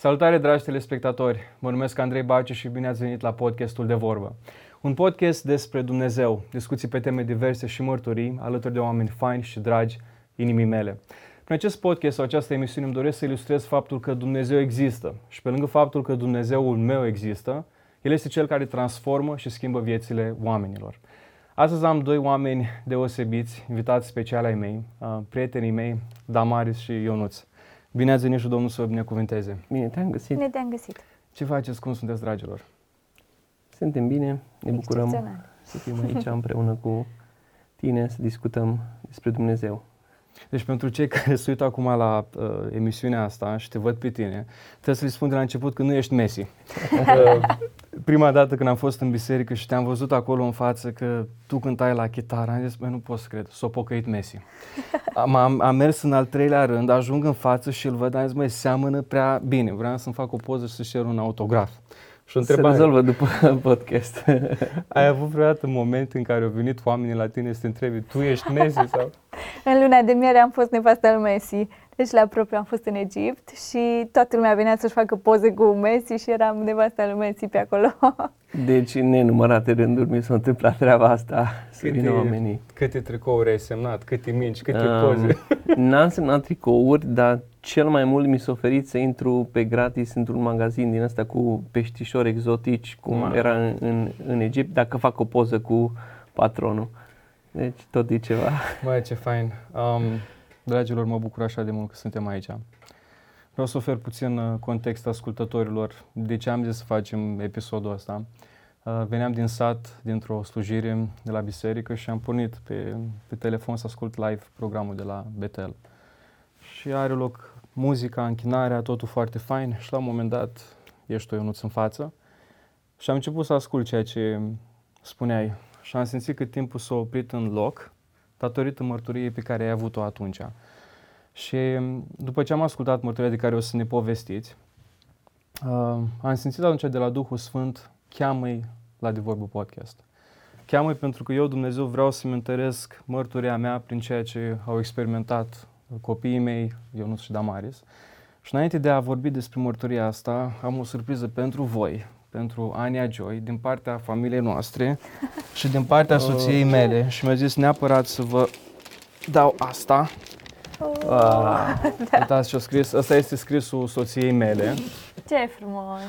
Salutare, dragi telespectatori! Mă numesc Andrei Baciu și bine ați venit la podcastul De Vorbă. Un podcast despre Dumnezeu, discuții pe teme diverse și mărturii, alături de oameni faini și dragi inimii mele. Prin acest podcast sau această emisiune îmi doresc să ilustrez faptul că Dumnezeu există și pe lângă faptul că Dumnezeul meu există, El este Cel care transformă și schimbă viețile oamenilor. Astăzi am doi oameni deosebiți, invitați speciali ai mei, uh, prietenii mei, Damaris și Ionuț. Bine ați venit și Domnul să vă binecuvânteze. Bine te-am găsit. Bine te-am găsit. Ce faceți? Cum sunteți, dragilor? Suntem bine, ne bucurăm să fim aici împreună cu tine, să discutăm despre Dumnezeu. Deci pentru cei care se uită acum la uh, emisiunea asta și te văd pe tine, trebuie să-i spun de la început că nu ești Messi. uh, prima dată când am fost în biserică și te-am văzut acolo în față că tu cântai la chitară, am zis, băi, nu pot să cred, s-a pocăit Messi. Am, am, am mers în al treilea rând, ajung în față și îl văd, am zis, măi, seamănă prea bine, vreau să-mi fac o poză și să-și cer un autograf. Și o întrebare. Se rezolvă după podcast. Ai avut vreodată un moment în care au venit oamenii la tine să te întrebi, tu ești Messi sau? în luna de miere am fost nevasta lui Messi. Deci la propriu am fost în Egipt și toată lumea venea să-și facă poze cu Messi și eram nevasta lui Messi pe acolo. Deci în nenumărate rânduri mi s-a întâmplat treaba asta, să vină oamenii. Câte tricouri ai semnat, câte minci, câte um, poze? N-am semnat tricouri, dar cel mai mult mi s-a oferit să intru pe gratis într-un magazin din ăsta cu peștișori exotici, cum Ma. era în, în, în Egipt, dacă fac o poză cu patronul. Deci tot e ceva. Mai ce fain. Um, dragilor, mă bucur așa de mult că suntem aici. Vreau să ofer puțin uh, context ascultătorilor de ce am zis să facem episodul ăsta. Uh, veneam din sat, dintr-o slujire de la biserică și am pornit pe, pe telefon să ascult live programul de la Betel. Și are loc muzica, închinarea, totul foarte fain și la un moment dat ești o Ionuț în față și am început să ascult ceea ce spuneai și am simțit că timpul s-a oprit în loc datorită mărturiei pe care ai avut-o atunci. Și după ce am ascultat mărturia de care o să ne povestiți, uh, am simțit atunci de la Duhul Sfânt, cheamă-i la De Vorbă Podcast. Cheamă-i pentru că eu, Dumnezeu, vreau să-mi întăresc mărturia mea prin ceea ce au experimentat copiii mei, Ionuț și Damaris. Și înainte de a vorbi despre mărturia asta, am o surpriză pentru voi, pentru Ania Joy, din partea familiei noastre și din partea oh. soției mele. Și mi-a zis neapărat să vă dau asta. Oh. Ah, da. Uitați ce-a scris. Asta este scrisul soției mele. Ce frumos!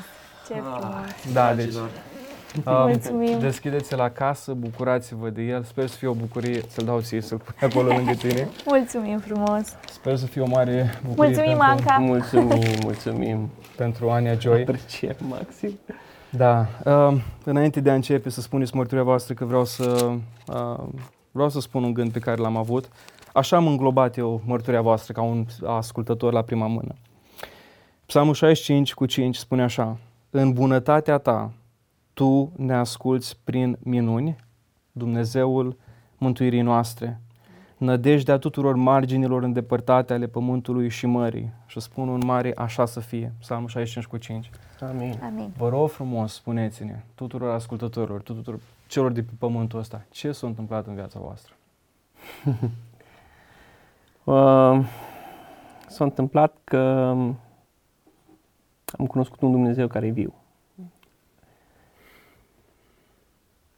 Ce ah. frumos! Ah, da, deci Mulțumim. Deschideți la casă, bucurați-vă de el. Sper să fie o bucurie, să-l dau ție, să-l pui acolo lângă tine. Mulțumim frumos. Sper să fie o mare bucurie. Mulțumim, pentru, Anca. Mulțumim, mulțumim. Pentru Ania Joy. Apreciem maxim. Da. Uh, înainte de a începe să spuneți mărturia voastră că vreau să, uh, vreau să spun un gând pe care l-am avut. Așa am înglobat eu mărturia voastră ca un ascultător la prima mână. Psalmul 65 cu 5 spune așa. În bunătatea ta tu ne asculți prin minuni, Dumnezeul mântuirii noastre, nădejdea tuturor marginilor îndepărtate ale pământului și mării. Și spun un mare, așa să fie. Psalmul 65 cu 5. Amin. Amin. Vă rog frumos, spuneți-ne tuturor ascultătorilor, tuturor celor de pe pământul ăsta, ce s-a întâmplat în viața voastră? uh, s-a întâmplat că am cunoscut un Dumnezeu care e viu.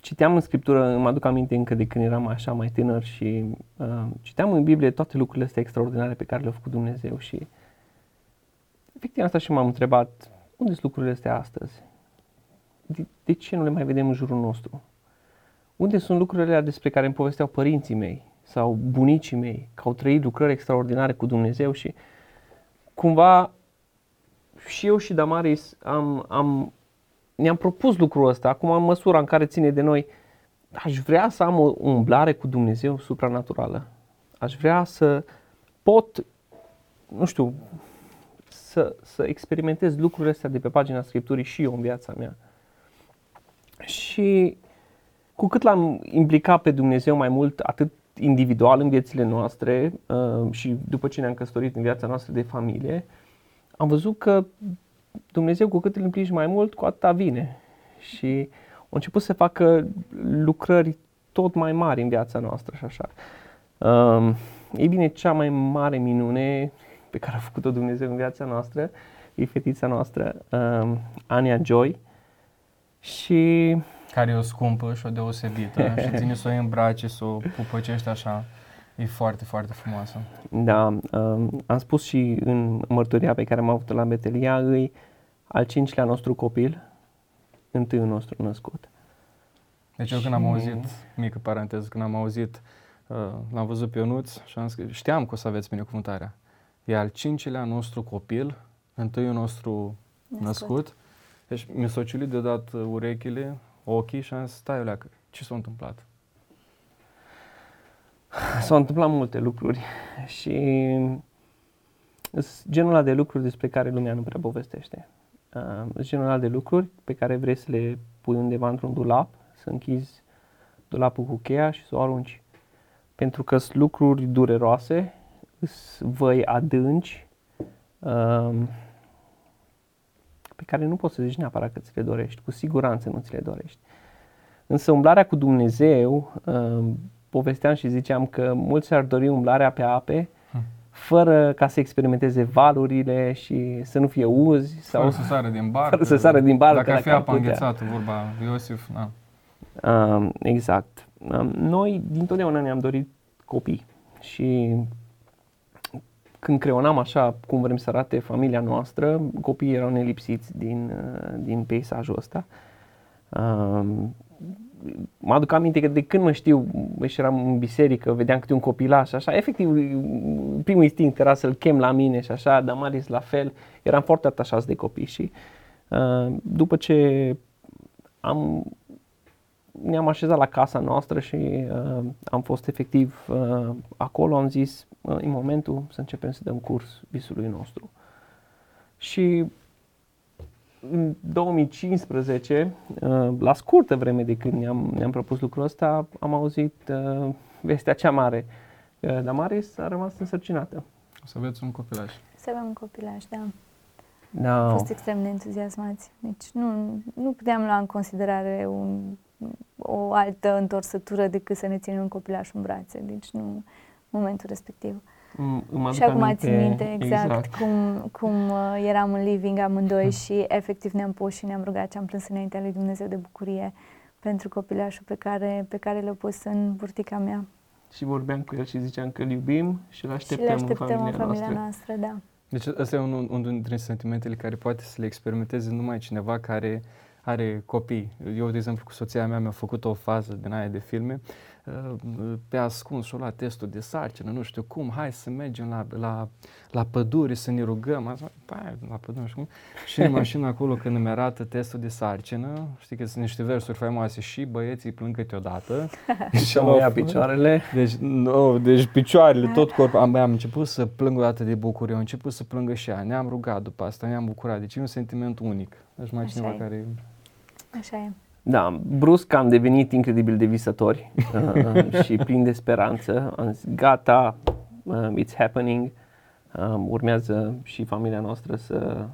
citeam în Scriptură, mă aduc aminte încă de când eram așa mai tânăr și uh, citeam în Biblie toate lucrurile astea extraordinare pe care le-a făcut Dumnezeu și efectiv asta și m-am întrebat, unde sunt lucrurile astea astăzi? De, de ce nu le mai vedem în jurul nostru? Unde sunt lucrurile despre care îmi povesteau părinții mei sau bunicii mei, că au trăit lucrări extraordinare cu Dumnezeu și cumva și eu și Damaris am, am ne-am propus lucrul ăsta, acum în măsura în care ține de noi, aș vrea să am o umblare cu Dumnezeu supranaturală. Aș vrea să pot, nu știu, să, să experimentez lucrurile astea de pe pagina Scripturii și eu în viața mea. Și cu cât l-am implicat pe Dumnezeu mai mult, atât individual în viețile noastre uh, și după ce ne-am căsătorit în viața noastră de familie, am văzut că Dumnezeu cu cât îl implici mai mult, cu atâta vine. Și au început să facă lucrări tot mai mari în viața noastră și așa. Um, ei bine, cea mai mare minune pe care a făcut-o Dumnezeu în viața noastră e fetița noastră, uh, Ania Joy. Și Care e o scumpă și o deosebită și ține să o iei în brațe, să o pupăcești așa. E foarte, foarte frumoasă. Da, um, am spus și în mărturia pe care am avut-o la Betelia, îi al cincilea nostru copil, întâiul nostru născut. Deci eu când am Și- auzit, mică paranteză, când am auzit, uh, l-am văzut pe Ionuț și am scris, știam că o să aveți binecuvântarea. E al cincilea nostru copil, întâiul nostru născut. Născut. Deci mi s-au ciulit deodată urechile, ochii și am zis, stai leacă, ce s-a întâmplat? S-au întâmplat multe lucruri și sunt genul ăla de lucruri despre care lumea nu prea povestește. Uh, Sunt genul ăla de lucruri pe care vrei să le pui undeva într-un dulap, să închizi dulapul cu cheia și să o arunci. Pentru că sunt lucruri dureroase, sunt văi adânci, um, pe care nu poți să zici neapărat că ți le dorești, cu siguranță nu ți le dorești. Însă umblarea cu Dumnezeu, um, povesteam și ziceam că mulți ar dori umblarea pe ape, Hmm. fără ca să experimenteze valurile și să nu fie uzi sau Fără să sară din barcă. Fără să sară din barcă, Dacă ar fi dacă ar apa putea. înghețată, vorba lui Iosif, na. Um, exact. Um, noi dintotdeauna ne-am dorit copii și când creonam așa cum vrem să arate familia noastră, copiii erau nelipsiți din, uh, din peisajul ăsta. Um, mă aduc aminte că de când mă știu și eram în biserică, vedeam câte un copilaș, așa, efectiv primul instinct era să-l chem la mine și așa, dar Maris la fel, eram foarte atașați de copii și uh, după ce am ne-am așezat la casa noastră și uh, am fost efectiv uh, acolo, am zis, uh, în momentul să începem să dăm curs visului nostru. Și în 2015, uh, la scurtă vreme de când ne-am, ne-am propus lucrul ăsta, am auzit uh, vestea cea mare. Uh, Damaris a rămas însărcinată. O să aveți un copilaș. Să avem un copilaș, da. Da. Am fost extrem de entuziasmați. Deci nu, nu puteam lua în considerare un, o altă întorsătură decât să ne ținem un copilaș în brațe. Deci nu în momentul respectiv. M- îmi aduc și acum aminte- țin minte exact, Cum, cum uh, eram în living amândoi și efectiv ne-am pus și ne-am rugat și am plâns înaintea lui Dumnezeu de bucurie pentru copilașul pe care, pe care l-a pus în burtica mea. Și vorbeam cu el și ziceam că îl iubim și îl și așteptăm, le așteptăm în în familia, familia noastră. noastră, da. Deci ăsta e unul, unul dintre sentimentele care poate să le experimenteze numai cineva care are copii. Eu, de exemplu, cu soția mea mi-am făcut o fază din aia de filme, uh, pe ascuns și-o luat testul de sarcină, nu știu cum, hai să mergem la, la, la pădure să ne rugăm. Am zis, "Pai, la pădure, nu știu cum. Și în mașină acolo, când îmi arată testul de sarcină, știi că sunt niște versuri faimoase și băieții plâng câteodată. Și am ia picioarele. Deci, no, deci picioarele, tot corpul, am, am început să plâng o dată de bucurie, am început să plângă și ea, ne-am rugat după asta, ne-am bucurat, deci e un sentiment unic. Deci mai Așa cineva e. care... Așa e. Da, brusc am devenit incredibil de visători uh, și plin de speranță. Am zis, gata, um, it's happening. Um, urmează și familia noastră să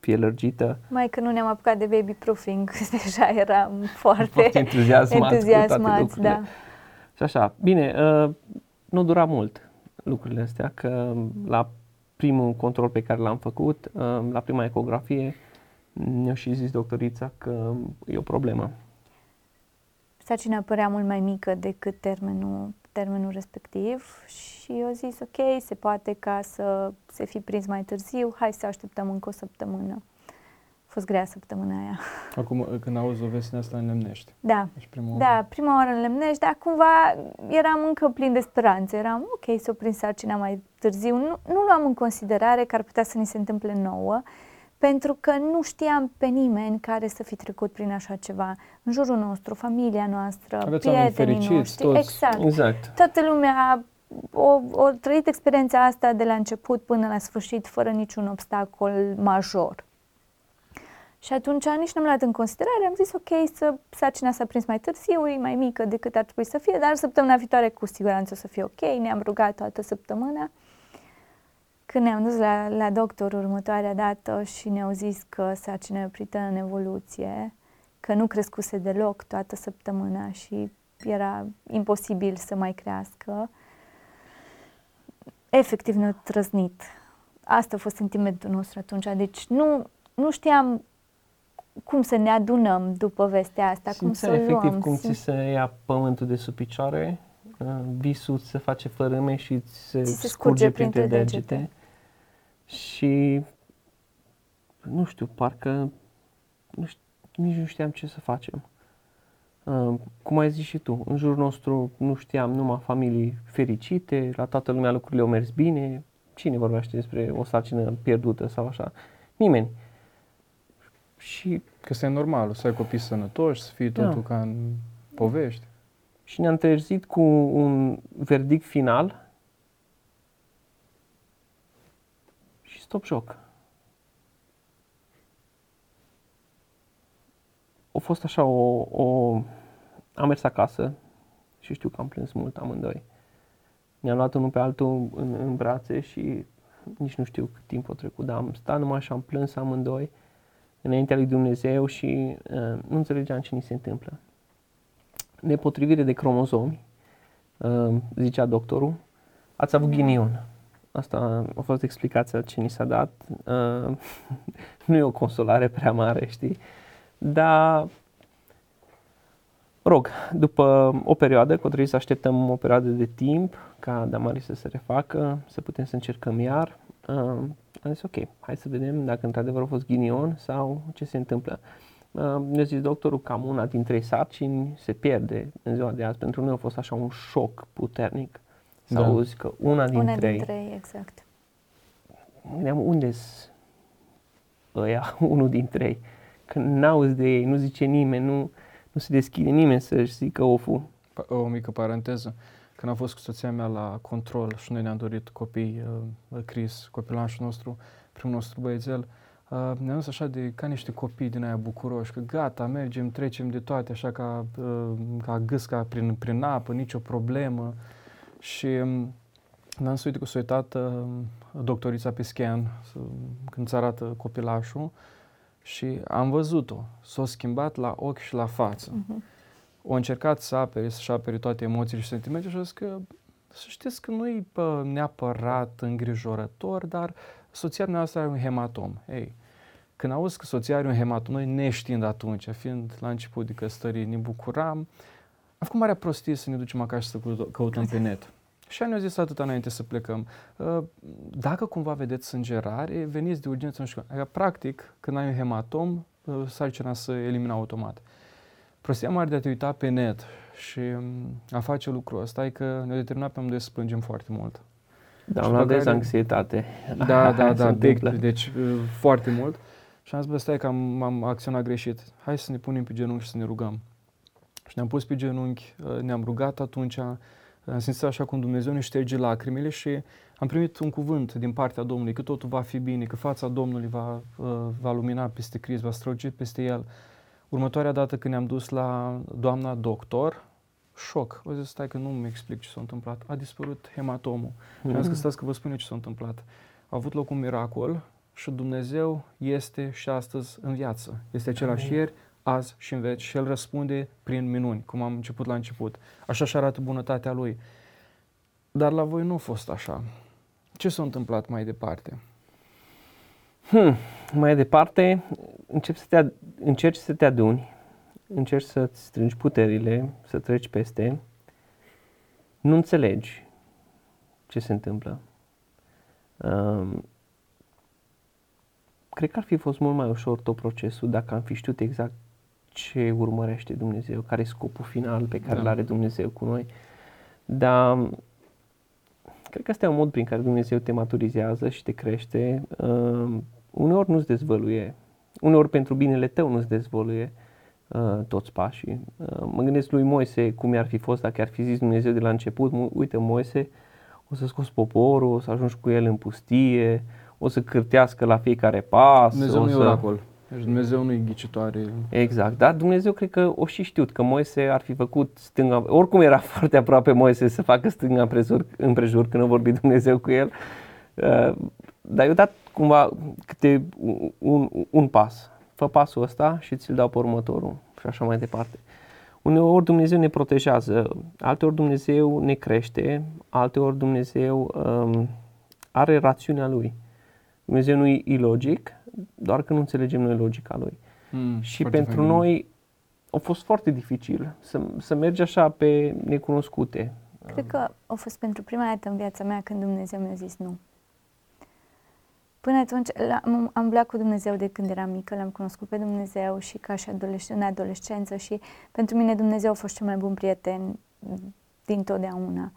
fie lărgită. Mai că nu ne-am apucat de baby proofing, deja eram foarte, Foarte entuziasmați, cu toate entuziasmați lucrurile. da. Și așa, bine, uh, nu dura mult lucrurile astea, că la primul control pe care l-am făcut, uh, la prima ecografie, ne-a și zis doctorița că e o problemă. Sarcina părea mult mai mică decât termenul, termenul respectiv și eu zis ok, se poate ca să se fi prins mai târziu, hai să așteptăm încă o săptămână. A fost grea săptămâna aia. Acum, când auzi o veste asta, înlemnești. Da, Deci primul da, prima oară în Lemnești, dar cumva eram încă plin de speranțe. Eram ok, s-o prins sarcina mai târziu. Nu, nu luam în considerare că ar putea să ni se întâmple nouă, pentru că nu știam pe nimeni care să fi trecut prin așa ceva. În jurul nostru, familia noastră, Aveți oameni prietenii fericiți, noștri. toți. Exact. Exact. Toată lumea o, o trăit experiența asta de la început până la sfârșit, fără niciun obstacol major. Și atunci nici nu am luat în considerare, am zis ok, să sarcina s-a prins mai târziu, e mai mică decât ar trebui să fie, dar săptămâna viitoare cu siguranță o să fie ok, ne-am rugat toată săptămâna. Când ne-am dus la, la doctor următoarea dată și ne-au zis că sarcina e oprită în evoluție, că nu crescuse deloc toată săptămâna și era imposibil să mai crească, efectiv ne-a trăznit asta a fost sentimentul nostru atunci. Deci nu, nu știam cum să ne adunăm după vestea asta, cum să o efectiv luăm. cum ți Simt- se ia pământul de sub picioare, uh, visul ți se face fărâme și ți se, Ți se scurge, scurge printre, printre degete. degete. Și nu știu, parcă nu știu, nici nu știam ce să facem. Uh, cum ai zis și tu, în jurul nostru nu știam numai familii fericite, la toată lumea lucrurile au mers bine, cine vorbește despre o sarcină pierdută sau așa? Nimeni. Și Că este normal, să ai copii sănătoși, să fie totul Da. ca în povești. Și ne-am trezit cu un verdict final și stop joc. A fost așa o, o... Am mers acasă și știu că am plâns mult amândoi. Ne-am luat unul pe altul în, în brațe și nici nu știu cât timp a trecut, dar am stat numai și am plâns amândoi înaintea lui Dumnezeu și uh, nu înțelegeam ce ni se întâmplă nepotrivire de cromozomi, uh, zicea doctorul, ați avut ghinion. Asta a fost explicația ce ni s-a dat. Uh, nu e o consolare prea mare, știi? Dar, rog, după o perioadă, că o trebuie să așteptăm o perioadă de timp ca Damari să se refacă, să putem să încercăm iar, uh, am zis ok, hai să vedem dacă într-adevăr a fost ghinion sau ce se întâmplă. Uh, ne-a zis doctorul cam una din trei sarcini se pierde în ziua de azi. Pentru noi a fost așa un șoc puternic să Da. auzi că una din Una trei. din trei, exact. Mă gândeam unde s ăia, unul din trei. Că n-auzi de ei, nu zice nimeni, nu, nu se deschide nimeni să-și zică ofu. Pa- O mică paranteză. Când am fost cu soția mea la control și noi ne-am dorit copii, uh, Chris, copilașul nostru, primul nostru băiețel, uh, ne-am dus așa de, ca niște copii din aia bucuroși, că gata, mergem, trecem de toate așa ca, uh, ca gâsca prin, prin apă, nicio problemă. Și um, ne-am suit că s-a uitat uh, doctorița pe scan să, când ți arată copilașul și am văzut-o. S-a schimbat la ochi și la față Mhm. au încercat să apere, să-și apere toate emoțiile și sentimentele și a zis că să știți că nu e pă, neapărat îngrijorător, dar soția noastră are un hematom. Ei, când auzi că soția are un hematom, noi neștiind atunci, fiind la început de căsătorie, ne bucuram, am făcut marea prostie să ne ducem acasă să căut- căutăm pe net. Și ne-au zis atât înainte să plecăm. "Uh, Dacă cumva vedeți sângerare, veniți de urgență, nu știu. cum." Adică, Practic, când ai un hematom, uh, sarcina să elimina automat. Prostia mare de a te uita pe net și mm, a face lucrul ăsta e că ne-a determinat pe amândoi să plângem foarte mult. Da, Și am luat pe care- anxietate. Da, da, Se da, întâmplă. de, deci uh, foarte mult. Și am zis, bă, stai că am, am acționat greșit. Hai să ne punem pe genunchi și să ne rugăm. Și ne-am pus pe genunchi, uh, ne-am rugat atunci, am simțit așa cum Dumnezeu ne șterge lacrimile și am primit un cuvânt din partea Domnului că totul va fi bine, că fața Domnului va, uh, va lumina peste Crist, va străluci peste El. Următoarea dată când ne-am dus la doamna doctor, șoc. O zis, stai că nu mi explic ce s-a întâmplat. A dispărut hematomul. Și am zis că stați că vă spun eu ce s-a întâmplat. A avut loc un miracol și Dumnezeu este și astăzi în viață. Este același Amin. ieri, azi și în veci și El răspunde prin minuni, cum am început la început. Așa și arată bunătatea Lui. Dar la voi nu a fost așa. Ce s-a întâmplat mai departe? Hmm. Mai departe, începi să te ad- încerci să te aduni, încerci să-ți strângi puterile, să treci peste, nu înțelegi ce se întâmplă. Um, cred că ar fi fost mult mai ușor tot procesul dacă am fi știut exact ce urmărește Dumnezeu, care e scopul final pe care Da. îl are Dumnezeu cu noi. Dar cred că ăsta e un mod prin care Dumnezeu te maturizează și te crește. Uh, uneori nu-ți dezvăluie, uneori pentru binele tău nu-ți dezvăluie uh, toți pașii. Uh, mă gândesc lui Moise cum i-ar fi fost dacă ar fi zis Dumnezeu de la început, "Mu- uite Moise, o să scoți poporul, o să ajungi cu el în pustie, o să cârtească la fiecare pas. Dumnezeu o nu e să... oracol. Deci Dumnezeu nu e ghicitoare. Exact, dar Dumnezeu cred că o și știut că Moise ar fi făcut stânga, oricum era foarte aproape Moise să facă stânga împrejur, împrejur când a vorbit Dumnezeu cu el, uh, dar i-a dat cumva câte un, un, un pas. Fă pasul ăsta și ți-l dau pe următorul și așa mai departe. Uneori Dumnezeu ne protejează, alteori Dumnezeu ne crește, alteori Dumnezeu um, are rațiunea Lui. Dumnezeu nu e ilogic, doar că nu înțelegem noi logica Lui. Mm, Și foarte pentru fain. noi a fost foarte dificil să, să mergi așa pe necunoscute. Cred că a fost pentru prima dată în viața mea când Dumnezeu mi-a zis nu. Până atunci la- am, am umblat cu Dumnezeu de când eram mică, l-am cunoscut pe Dumnezeu și ca și adolesc- în adolescență și pentru mine Dumnezeu a fost cel mai bun prieten din totdeauna.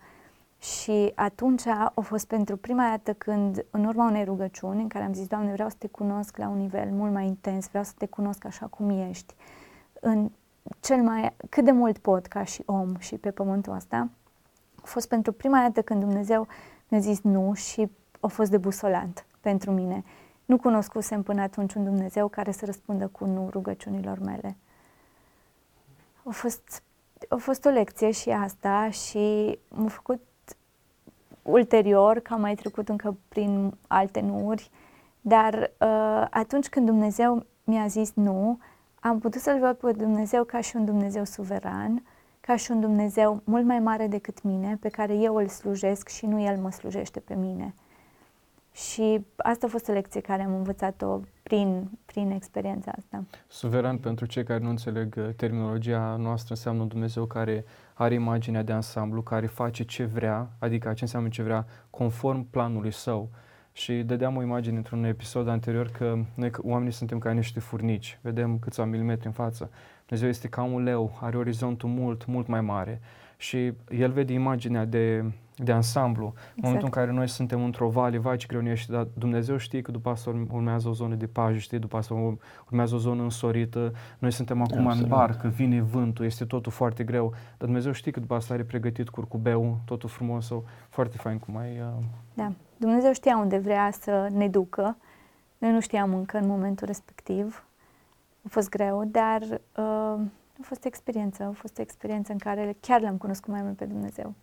Și atunci a fost pentru prima dată când, în urma unei rugăciuni, în care am zis, Doamne, vreau să te cunosc la un nivel mult mai intens, vreau să te cunosc așa cum ești, în cel mai, cât de mult pot ca și om și pe pământul ăsta, a fost pentru prima dată când Dumnezeu mi-a zis nu și a fost debusolant pentru mine. Nu cunoscusem până atunci un Dumnezeu care să răspundă cu nu rugăciunilor mele. A fost, a fost o lecție și asta și m-a făcut ulterior, că am mai trecut încă prin alte nuuri, dar uh, atunci când Dumnezeu mi-a zis nu, am putut să-L văd pe Dumnezeu ca și un Dumnezeu suveran, ca și un Dumnezeu mult mai mare decât mine, pe care eu îl slujesc și nu El mă slujește pe mine. Și asta a fost o lecție care am învățat-o prin, prin experiența asta. Suveran, pentru cei care nu înțeleg uh, terminologia noastră, înseamnă un Dumnezeu care are imaginea de ansamblu, care face ce vrea, adică ce înseamnă ce vrea, conform planului său. Și dădeam o imagine într-un episod anterior că noi că oamenii suntem ca niște furnici, vedem câțiva milimetri în față. Dumnezeu este ca un leu, are orizontul mult, mult mai mare și El vede imaginea de, de ansamblu. În momentul în care noi suntem într-o vale, vai ce greu ne ești, dar Dumnezeu știe că după asta urm- urmează o zonă de paje, știe, după asta ur- urmează o zonă însorită, noi suntem acum în Absolut. barcă, vine vântul, este totul foarte greu, dar Dumnezeu știe că după asta are pregătit curcubeu, totul frumos, sau foarte fain cum ai... Uh, Da. Dumnezeu știa unde vrea să ne ducă. Noi nu știam încă în momentul respectiv. A fost greu, dar uh, a fost o experiență. A fost o experiență în care chiar l-am cunoscut mai mult pe Dumnezeu.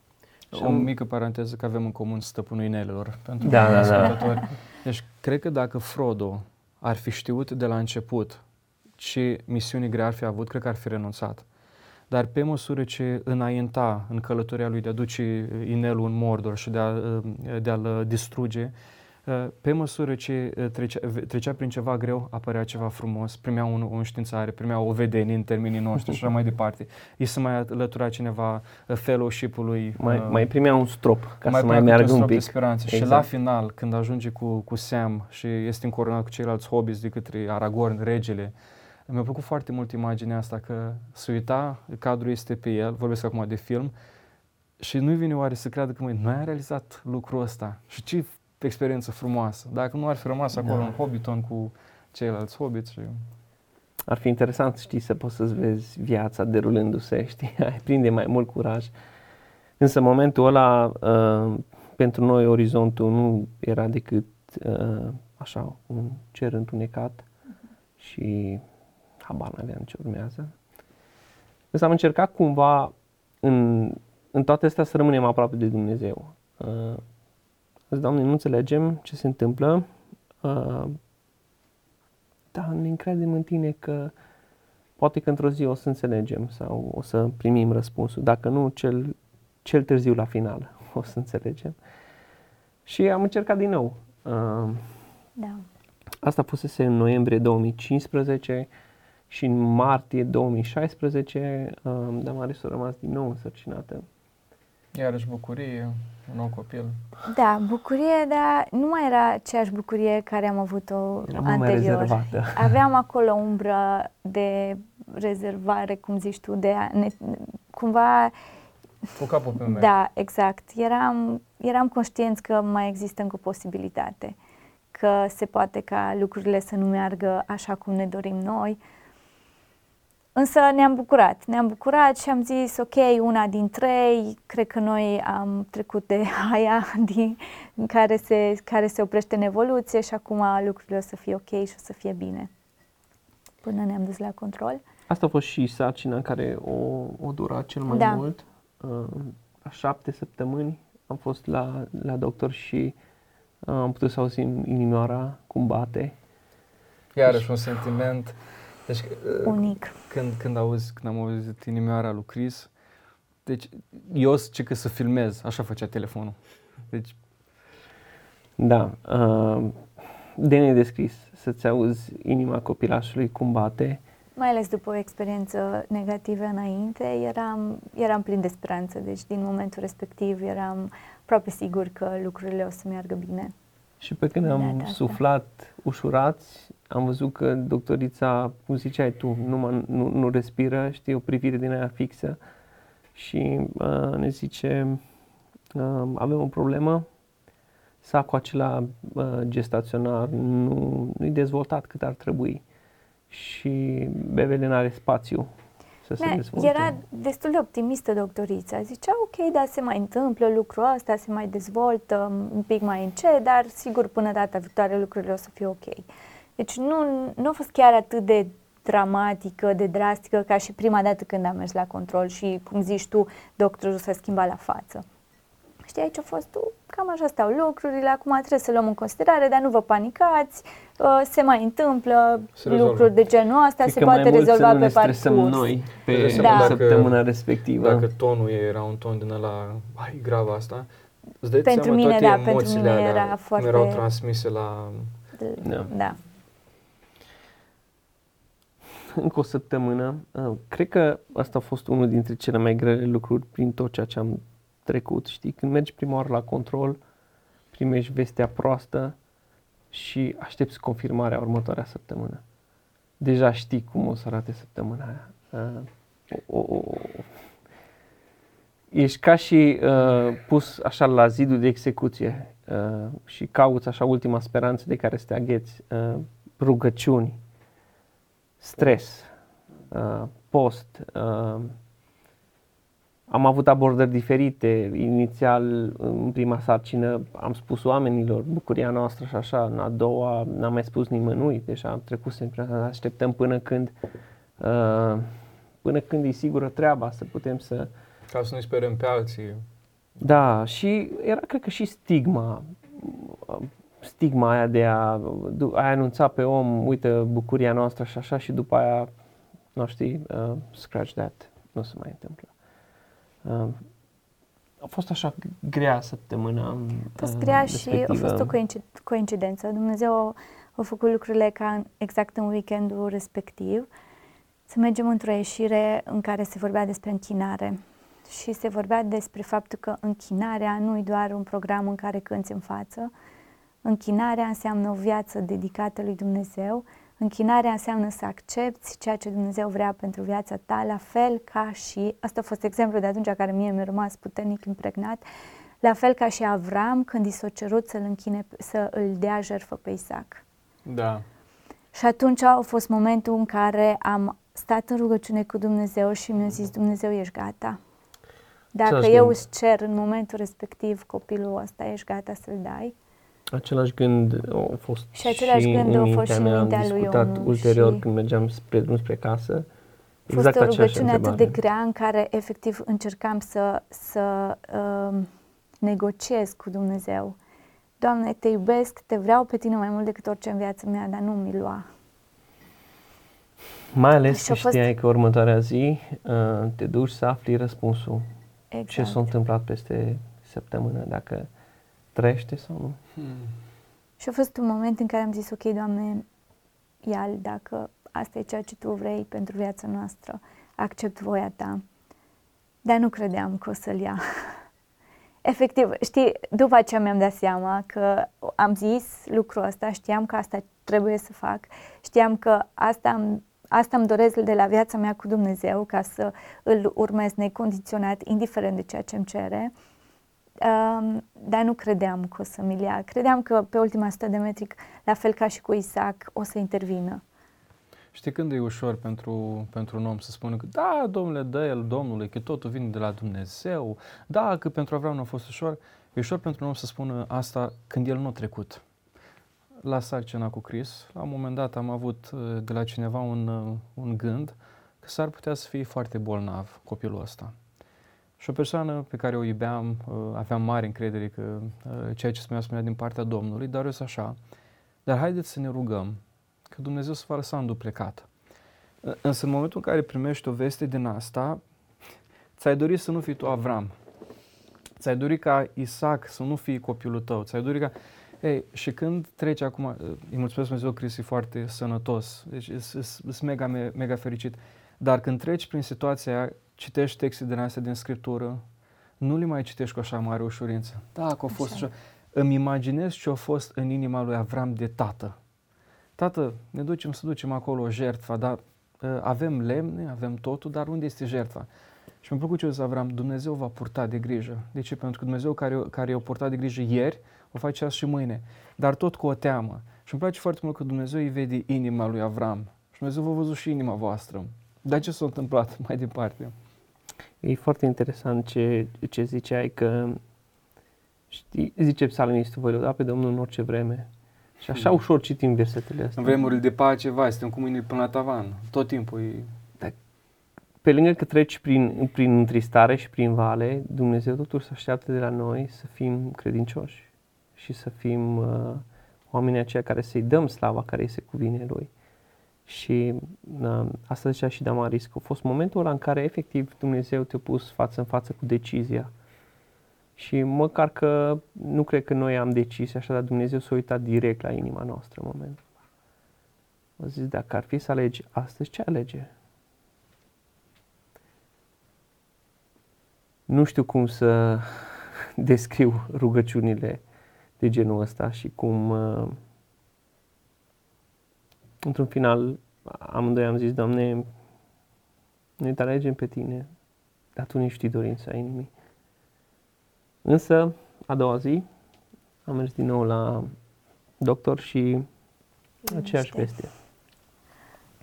Și o mică paranteză că avem în comun stăpânul inelelor pentru Da, da, da. ascultători. Deci, cred că dacă Frodo ar fi știut de la început ce misiuni grea ar fi avut, cred că ar fi renunțat. Dar pe măsură ce înainta în călătoria lui de a duce inelul în Mordor și de, a, de a-l distruge, pe măsură ce trecea, trecea prin ceva greu, apărea ceva frumos, primea un, o înștiințare, primea o vedenie în termenii noștri și așa mai departe. Îi se mai alătura cineva fellowship-ului. Mai, uh, mai primea un strop ca mai să mai practic meargă un un strop de pic. speranță. Și Exact. la final, când ajunge cu, cu Sam și este încoronat cu ceilalți hobbits de către Aragorn, regele, mi-a plăcut foarte mult imaginea asta că se uita, cadrul este pe el, vorbesc acum de film, și nu-i vine oare să creadă că măi, noi am realizat lucrul ăsta și ce experiență frumoasă. Dacă nu ar fi rămas acolo Da. în Hobbiton cu ceilalți hobbits și... Ar fi interesant, știi, să poți să-ți vezi viața derulându-se, știi, ai prinde mai mult curaj. Însă în momentul ăla, uh, pentru noi orizontul nu era decât uh, așa, un cer întunecat și habar n-aveam ce urmează. Însă am încercat cumva în, în toate astea să rămânem aproape de Dumnezeu. Uh, zis, Doamne, nu înțelegem ce se întâmplă, uh, dar ne încredem în Tine că poate că într-o zi o să înțelegem sau o să primim răspunsul. Dacă nu, cel, cel târziu la final o să înțelegem. Și am încercat din nou. Uh, Da. Asta fusese în noiembrie 2015 și în martie 2016 uh, Damaris a rămas din nou însărcinată. Iarăși bucurie, un nou copil. Da, bucurie, dar nu mai era aceeași bucurie care am avut-o Era mult mai anterior. rezervată. Aveam acolo o umbră de rezervare, cum zici tu, de a ne, cumva Cu capul pe umeri. Da, exact. Eram, eram conștienți că mai există încă o posibilitate, că se poate ca lucrurile să nu meargă așa cum ne dorim noi. Însă ne-am bucurat, ne-am bucurat și am zis, ok, una din trei, cred că noi am trecut de aia din, în care, se, care se oprește în evoluție și acum lucrurile o să fie ok și o să fie bine. Până ne-am dus la control. Asta a fost și sarcina care o, o dura cel mai Da. mult. Uh, la șapte săptămâni am fost la, la doctor și uh, am putut să auzim inimioara cum bate. Iarăși un sentiment. Deci, uh, Unic. când, când, auzi, când am auzit inimioara lui Chris, deci eu ce că să filmez, așa făcea telefonul. Deci, Da. Uh, de nedescris să-ți auzi inima copilașului cum bate. Mai ales după o experiență negativă înainte, eram, eram plin de speranță. Deci din momentul respectiv eram aproape sigur că lucrurile o să meargă bine. Și pe când am Da, da, suflat ușurați, am văzut că doctorița, cum ziceai tu, nu, mă, nu, nu respiră, știi, o privire din aia fixă și uh, ne zice, uh, avem o problemă, sacul acela uh, gestaționar nu, nu-i dezvoltat cât ar trebui. Și bebele nu are spațiu să se Ne, dezvolte. era destul de optimistă doctorița. Zicea, ok, da, se mai întâmplă lucrul ăsta, se mai dezvoltă un pic mai încet, dar sigur până data viitoare lucrurile o să fie ok. Deci nu, nu a fost chiar atât de dramatică, de drastică ca și prima dată când am mers la control și, cum zici tu, doctorul s-a schimbat la față. Știi, aici a fost tu, cam așa stau lucrurile, acum trebuie să luăm în considerare, dar nu vă panicați, uh, se mai întâmplă Se rezolvă. lucruri de genul ăsta, Cred se că mai poate mult să rezolva nu ne pe parcurs. stresăm noi pe Dai seama dacă- săptămâna respectivă. Dacă tonul ei era un ton din ăla, ai grav asta, îți dai Pentru seama mine, toate da, pentru emoțiile mine alea era cum foarte- erau transmise la... Da. Da. încă o săptămână. Uh, Cred că asta a fost unul dintre cele mai grele lucruri prin tot ceea ce am trecut. Știi, când mergi prima oară la control, primești vestea proastă și aștepți confirmarea următoarea săptămână. Deja știi cum o să arate săptămâna aia. Uh, o, o, o, ești ca și uh, pus așa la zidul de execuție uh, și cauți așa ultima speranță de care să te agheți. Uh, rugăciuni, stres, uh, post. Uh, am avut abordări diferite. Inițial, în prima sarcină, am spus oamenilor bucuria noastră și așa. În a doua, n-am mai spus nimănui. Deja am trecut sempre, așteptăm până când, uh, până când e sigură treaba, să putem să... Ca să nu-i sperăm pe alții. Da, și era, cred că și stigma, stigma aia de a, du- a anunța pe om, uite, bucuria noastră și așa, și după aia, nu știi, uh, scratch that, nu se mai întâmplă. Uh, a fost așa grea săptămâna A fost uh, grea și a respectivă. fost o coinci- coincidență. Dumnezeu a, a făcut lucrurile ca în, exact în weekendul respectiv. Să mergem într-o ieșire în care se vorbea despre închinare. Și se vorbea despre faptul că închinarea nu e doar un program în care cânți în față. Închinarea înseamnă o viață dedicată lui Dumnezeu. Închinarea înseamnă să accepti ceea ce Dumnezeu vrea pentru viața ta, la fel ca și, asta a fost exemplu de atunci care mie mi-a rămas puternic impregnat, la fel ca și Avram când i s-a cerut să-l închine, să îl dea jertfă pe Isaac. Da. Și atunci a fost momentul în care am stat în rugăciune cu Dumnezeu și mi-a zis, Dumnezeu, ești gata. Dacă Același eu gând. îți cer în momentul respectiv copilul ăsta, ești gata să-l dai? Același gând a fost Și același gând a fost și în mea. mintea Am lui discutat Ionu ulterior și- când mergeam spre drum spre casă. A fost Exact o aceeași rugăciune atât de întrebare. grea în care efectiv încercam să, să um, negociez cu Dumnezeu. Doamne, te iubesc, te vreau pe tine mai mult decât orice în viața mea, dar nu mi lua. Mai ales Și că a fost- știai că următoarea zi uh, te duci să afli răspunsul. Exact. Ce s-a întâmplat peste săptămână, dacă trăiește sau nu. Și a fost un moment în care am zis, ok, Doamne, ia dacă asta e ceea ce Tu vrei pentru viața noastră, accept voia Ta. Dar nu credeam că o să-l ia. Efectiv, știi, după aceea mi-am dat seama că am zis lucrul ăsta, știam că asta trebuie să fac, știam că asta îmi, asta îmi doresc de la viața mea cu Dumnezeu, ca să îl urmez necondiționat, indiferent de ceea ce îmi cere. Um, dar nu credeam că o să mi ia. Credeam că pe ultima 100 de metri, la fel ca și cu Isaac, o să intervină. Știi când e ușor pentru, pentru un om să spună că da, domnule, dă el Domnului, că totul vine de la Dumnezeu, da, că pentru Avram nu a fost ușor. E ușor pentru un om să spună asta când el nu a trecut. La sarcina cu Cris, la un moment dat am avut uh, de la cineva un, uh, un gând că s-ar putea să fie foarte bolnav copilul ăsta. Și o persoană pe care o iubeam, uh, aveam mare încredere că uh, ceea ce spunea, spunea din partea Domnului, dar eu sunt așa. Dar haideți să ne rugăm că Dumnezeu să va lăsa înduplecat. Însă în momentul în care primești o veste din asta, ți-ai dorit să nu fii tu Avram. Ți-ai dorit ca Isaac să nu fie copilul tău. Ți-ai dorit ca... Ei, și când treci acum, îi mulțumesc Dumnezeu, Cristi, e foarte sănătos, deci sunt mega, mega fericit, dar când treci prin situația aia, citești texte din astea din Scriptură, nu le mai citești cu așa mare ușurință. Da, că a fost așa. așa. Îmi imaginez ce a fost în inima lui Avram de tată. Tată, ne ducem să ducem acolo o jertfă, dar uh, avem lemne, avem totul, dar unde este jertfa? Și mi-a plăcut ce zis Avram, Dumnezeu va purta de grijă. De ce? Pentru că Dumnezeu care, care i-a purtat de grijă ieri, o face azi și mâine. Dar tot cu o teamă. Și îmi place foarte mult că Dumnezeu îi vede inima lui Avram. Și Dumnezeu v-a văzut și inima voastră. Dar ce s-a întâmplat mai departe? E foarte interesant ce, ce ziceai că știi, zice psalmistul, voi da pe Domnul în orice vreme. Și așa da. ușor citim versetele astea. În vremurile de pace, vai, suntem cu mâinile până la tavan. Tot timpul e... Da. Pe lângă că treci prin, prin întristare și prin vale, Dumnezeu totuși se așteaptă de la noi să fim credincioși și să fim uh, oamenii aceia care să-i dăm slava care îi se cuvine Lui. Și uh, asta zicea și Damaris, că a fost momentul ăla în care efectiv Dumnezeu te-a pus față în față cu decizia. Și măcar că nu cred că noi am decis așa, dar Dumnezeu s-a uitat direct la inima noastră în momentul ăla. A zis, dacă ar fi să alegi astăzi, ce alege? Nu știu cum să descriu rugăciunile de genul ăsta și cum uh, într-un final amândoi am zis, Doamne, noi te alegem pe Tine, dar Tu nu știi dorința inimii. Însă, a doua zi, am mers din nou la doctor și Liniște. aceeași chestie.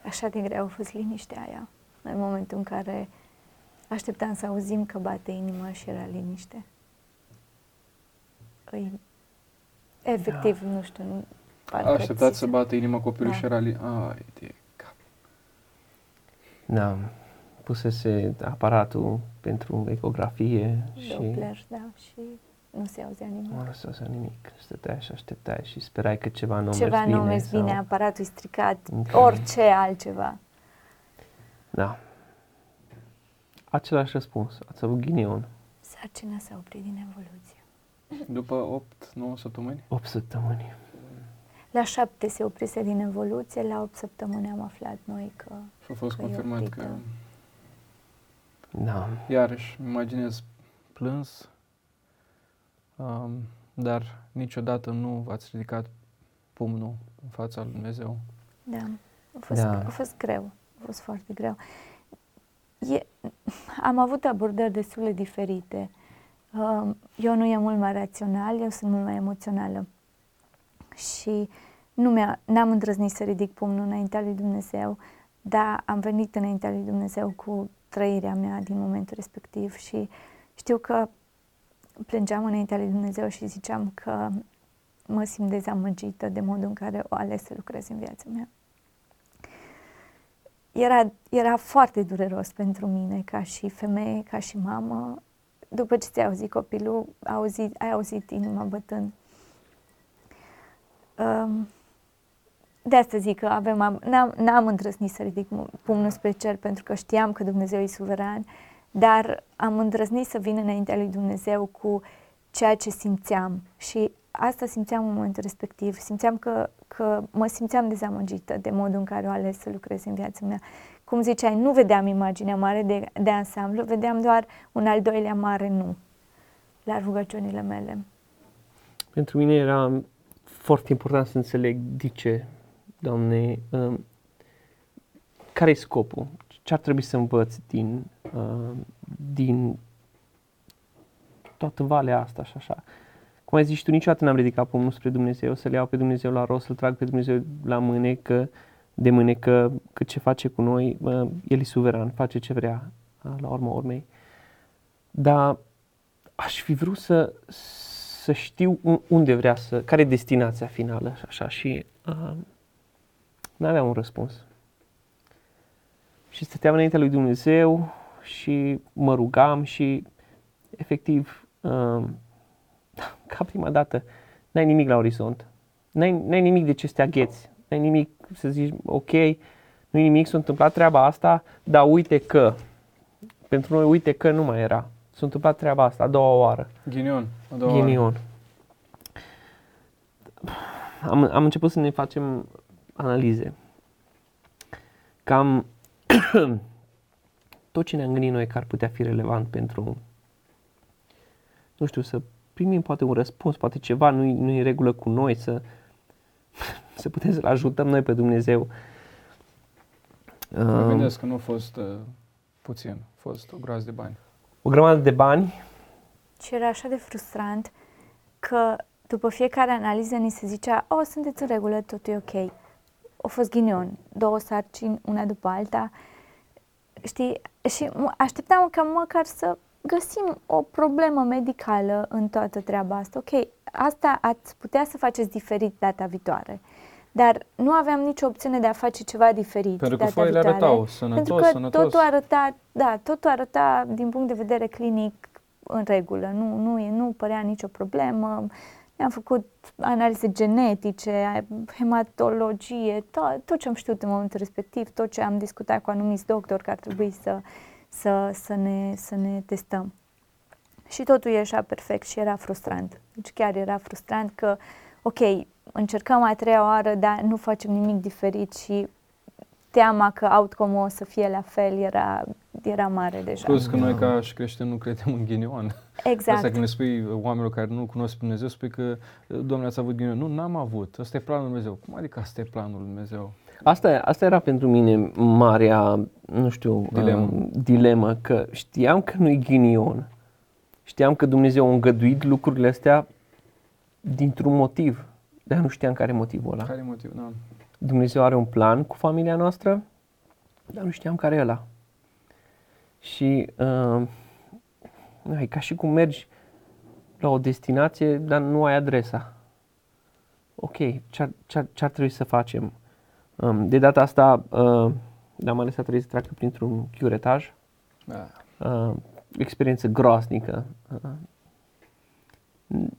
Așa de greu a fost liniștea aia, în momentul în care așteptam să auzim că bate inima și era liniște. Îi, efectiv, da. nu știu, nu, Așteptat să bată inima copilului da. și era li... Ai, de cap. Da, pusese aparatul pentru ecografie Doppler, și... da, și nu se auzea nimic. Nu se auzea nimic. Stăteai și așteptai și sperai că ceva nu ceva mers bine. Ceva nu mers bine, sau... aparatul stricat, okay. orice altceva. Da. Același răspuns. Ați avut ghinion. Sarcina s-a oprit din evoluție. După 8-9 săptămâni? 8 săptămâni. La șapte se oprise din evoluție, la 8 săptămâni am aflat noi că Și a fost că confirmat că... Da. Iarăși, imaginez plâns, um, dar niciodată nu v-ați ridicat pumnul în fața lui Dumnezeu. Da, a fost, da. a fost greu, a fost foarte greu. E, am avut abordări destul de diferite. Um, eu nu e mult mai rațional, eu sunt mult mai emoțională și nu mi-a, n-am îndrăznit să ridic pumnul înaintea lui Dumnezeu, dar am venit înaintea lui Dumnezeu cu trăirea mea din momentul respectiv și știu că plângeam înaintea lui Dumnezeu și ziceam că mă simt dezamăgită de modul în care o ales să lucrez în viața mea. Era, era foarte dureros pentru mine ca și femeie, ca și mamă. După ce ți-ai auzit copilul, auzit, ai auzit inima bătând de asta zic că avem, n-am, n-am îndrăznit să ridic pumnul spre cer pentru că știam că Dumnezeu e suveran, dar am îndrăznit să vin înaintea lui Dumnezeu cu ceea ce simțeam și asta simțeam în momentul respectiv. Simțeam că, că mă simțeam dezamăgită de modul în care o ales să lucrez în viața mea. Cum ziceai, nu vedeam imaginea mare de, de ansamblu, vedeam doar un al doilea mare nu la rugăciunile mele. Pentru mine era foarte important să înțeleg de ce, Doamne, uh, care e scopul? Ce ar trebui să învăț din, uh, din toată valea asta și așa. Cum ai zis tu, niciodată n-am ridicat pumnul spre Dumnezeu, să-L iau pe Dumnezeu la rost, să-L trag pe Dumnezeu la mânecă, de mânecă, că ce face cu noi, uh, El e suveran, face ce vrea, uh, la urma urmei. Dar aș fi vrut să, să știu unde vrea să, care e destinația finală și așa și uh, nu aveam un răspuns. Și stăteam înaintea lui Dumnezeu și mă rugam și efectiv uh, ca prima dată n-ai nimic la orizont. N-ai, n-ai nimic de ce să te agheți. N-ai nimic să zici ok, nu i nimic, s-a întâmplat treaba asta, dar uite că pentru noi uite că nu mai era. S-a întâmplat treaba asta a doua oară. Ghinion. A doua Ghinion. Oară. am, am început să ne facem analize. Cam tot ce ne-am gândit noi că ar putea fi relevant pentru, nu știu, să primim poate un răspuns, poate ceva nu nu e în regulă cu noi, să, să putem să-L ajutăm noi pe Dumnezeu. Mă Um, gândesc că nu a fost uh, puțin, a fost o groază de bani. O grămadă de bani, Și era așa de frustrant că după fiecare analiză ni se zicea, o, sunteți în regulă, totul e ok. A fost ghinion, două sarcini, una după alta. Știi? Și m- așteptam ca măcar să găsim o problemă medicală în toată treaba asta. Ok, asta ați putea să faceți diferit data viitoare. Dar nu aveam nicio opțiune de a face ceva diferit Pentru că data foile viitoare. arătau sănătos, Pentru că sănătos. totul arăta, da, totul arăta din punct de vedere clinic în regulă, nu, nu, e, nu părea nicio problemă. Ne-am făcut analize genetice, hematologie, tot, tot ce am știut în momentul respectiv, tot ce am discutat cu anumiți doctori că ar trebui să, să, să, ne, să ne testăm. Și totul ieșea perfect și era frustrant. Deci chiar era frustrant că, ok, încercăm a treia oară, dar nu facem nimic diferit și teama că outcome-ul o să fie la fel era, era mare deja. Plus că noi ca și creștini nu credem în ghinion. Exact. Asta când le spui oamenilor care nu cunosc pe Dumnezeu, spui că, Doamne, ați avut ghinion. Nu, n-am avut. Asta e planul lui Dumnezeu. Cum adică asta e planul lui Dumnezeu? Asta, asta era pentru mine marea, nu știu, Dilemă. Uh, dilemă, că știam că nu-i ghinion. Știam că Dumnezeu a îngăduit lucrurile astea dintr-un motiv, dar nu știam care e motivul ăla. Care e motivul? Da. Dumnezeu are un plan cu familia noastră, dar nu știam care e ăla. Și uh, e ca și cum mergi la o destinație, dar nu ai adresa. Ok, ce-ar, ce-ar, ce-ar trebui să facem? Um, de data asta, uh, am ales să trebuie să treacă printr-un curetaj. Da. Uh, experiență groaznică. Uh,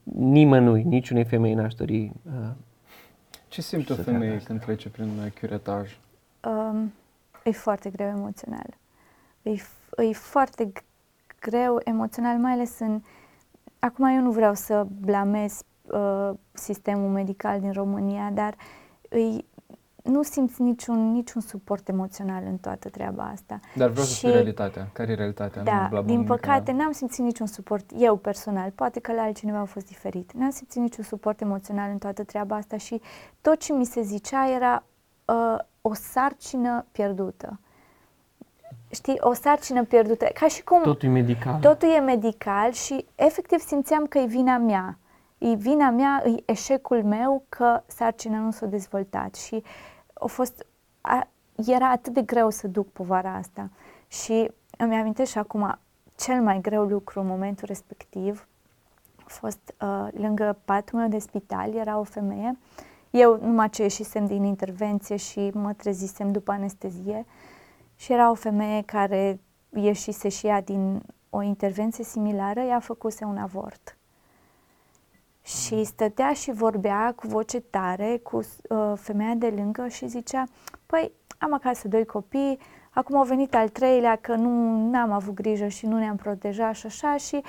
nimănui, niciunei femei n-aș dori uh, Ce simte o Să femeie facă asta. când trece prin uh, curetaj? Um, e foarte greu emoțional. E, f- e foarte g- greu emoțional, mai ales în... Acum eu nu vreau să blamez uh, sistemul medical din România, dar îi, nu simți niciun, niciun suport emoțional în toată treaba asta. Dar vreau să Și- spui realitatea. Care e realitatea? Da, nu bla, bla, din nimic, păcate da. n-am simțit niciun suport, eu personal, poate că la altcineva a fost diferit, n-am simțit niciun suport emoțional în toată treaba asta și tot ce mi se zicea era uh, o sarcină pierdută. Știi, o sarcină pierdută, ca și cum Totul e medical. totul e medical și efectiv simțeam că e vina mea. E vina mea, e eșecul meu că sarcina nu s-a dezvoltat și a fost, a, era atât de greu să duc povara asta. Și îmi amintesc și acum, cel mai greu lucru în momentul respectiv a fost uh, lângă patul meu de spital, era o femeie. Eu numai ce ieșisem din intervenție și mă trezisem după anestezie și era o femeie care ieșise și ea din o intervenție similară, ea făcuse un avort. Și stătea și vorbea cu voce tare cu uh, femeia de lângă și zicea, păi am acasă doi copii, acum au venit al treilea că nu am avut grijă și nu ne-am protejat și așa și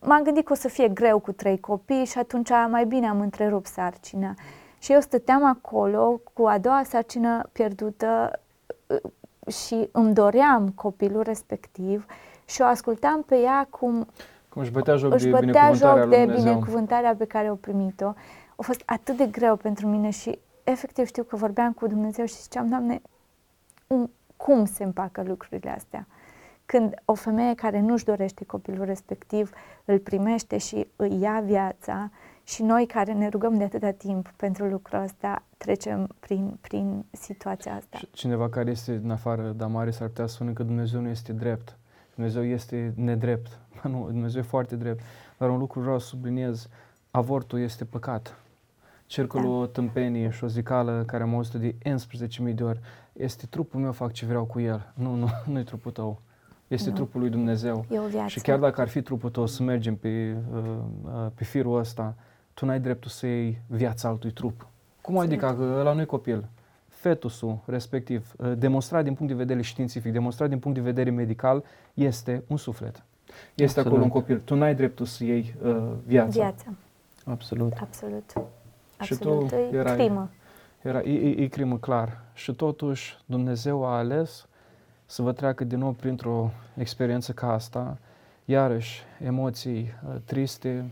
m-am gândit că o să fie greu cu trei copii și atunci mai bine am întrerupt sarcina. Și eu stăteam acolo cu a doua sarcină pierdută uh, și îmi doream copilul respectiv și o ascultam pe ea cum Cum își bătea joc își de bătea binecuvântarea joc lui de Dumnezeu. binecuvântarea pe care o primit-o. A fost atât de greu pentru mine și efectiv știu că vorbeam cu Dumnezeu și ziceam, Doamne, um, cum se împacă lucrurile astea? Când o femeie care nu-și dorește copilul respectiv îl primește și îi ia viața și noi care ne rugăm de atâta timp pentru lucrul ăsta trecem prin, prin situația asta. Și Cineva care este din afară, dar mare, s-ar putea spune că Dumnezeu nu este drept. Dumnezeu este nedrept. Ba nu, Dumnezeu e foarte drept. Dar un lucru vreau să subliniez. Avortul este păcat. Cercul o tâmpenie și o zicală care am auzit de 11.000 de ori. Este trupul meu, fac ce vreau cu el. Nu, nu, nu e trupul tău. Este Nu. trupul lui Dumnezeu. E o viață. Și chiar dacă ar fi trupul tău să mergem pe, uh, uh, pe firul ăsta, tu n-ai dreptul să iei viața altui trup. Cum adică că ăla nu e copil? Fetusul respectiv, uh, demonstrat din punct de vedere științific, demonstrat din punct de vedere medical, este un suflet. Este Absolut. acolo un copil. Tu n-ai dreptul să iei uh, viața. Viața, Absolut. absolut. Absolut, și tu e erai, crimă. Era, e, e, e crimă, clar. Și totuși Dumnezeu a ales să vă treacă din nou printr-o experiență ca asta, iarăși emoții uh, triste.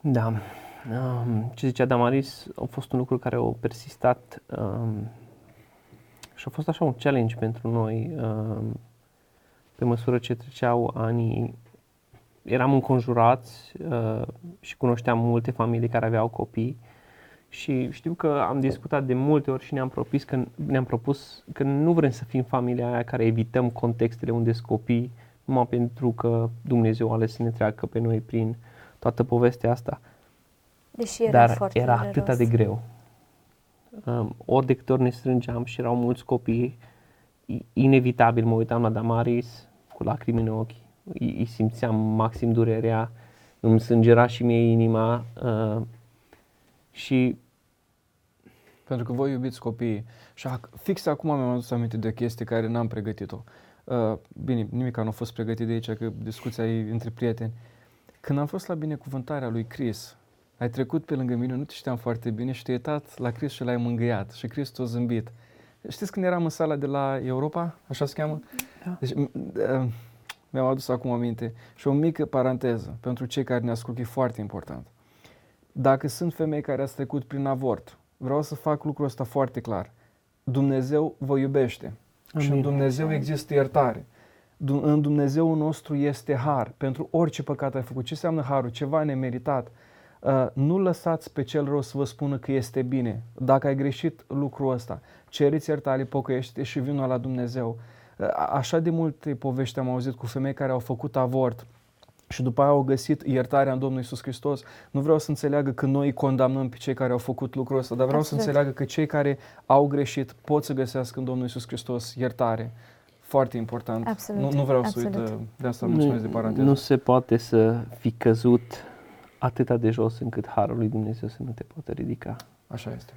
Da. Um, ce zicea Damaris a fost un lucru care a persistat um, și a fost așa un challenge pentru noi. Um, pe măsură ce treceau anii, eram înconjurați uh, și cunoșteam multe familii care aveau copii și știu că am discutat de multe ori și ne-am propus că, ne-am propus că nu vrem să fim familia aia care evităm contextele unde sunt copii numai pentru că Dumnezeu a ales să ne treacă pe noi prin toată povestea asta. Deși era Dar foarte era dureros. atât de greu. Um, ori de câte ori ne strângeam și erau mulți copii, i- inevitabil mă uitam la Damaris cu lacrimi în ochi, îi, îi simțeam maxim durerea, îmi sângera și mie inima uh, și Pentru că voi iubiți copiii. Și ac- fix acum mi-am adus aminte de o chestie care n-am pregătit-o. Uh, bine, nimic nu a fost pregătit de aici, că discuția e între prieteni. Când am fost la binecuvântarea lui Chris, ai trecut pe lângă mine, nu te știam foarte bine și te-ai uitat la Chris și l-ai mângâiat și Chris t-a zâmbit. Știți când eram în sala de la Europa, așa se cheamă? Da. Deci, m- uh, mi-am adus acum aminte. Și o mică paranteză pentru cei care ne ascultă, e foarte important. Dacă sunt femei care ați trecut prin avort, vreau să fac lucrul ăsta foarte clar. Dumnezeu vă iubește și în Amin. Dumnezeu există iertare. Du- În Dumnezeu nostru este har pentru orice păcat ai făcut. Ce înseamnă harul? Ceva nemeritat. Uh, nu lăsați pe cel rău să vă spună că este bine. Dacă ai greșit lucrul ăsta, cereți iertare, pocăiește și vină la Dumnezeu. Uh, a- așa de multe povești am auzit cu femei care au făcut avort și după aia au găsit iertarea în Domnul Isus Hristos. Nu vreau să înțeleagă că noi condamnăm pe cei care au făcut lucrul ăsta, dar vreau Absolut. să înțeleagă că cei care au greșit pot să găsească în Domnul Isus Hristos iertare. Foarte important. Absolut, Nu, nu vreau să absolut. uit, uh, de asta mulțumesc de paranteză. nu se poate să fi căzut atâta de jos încât harul lui Dumnezeu să nu te poată ridica. Așa este.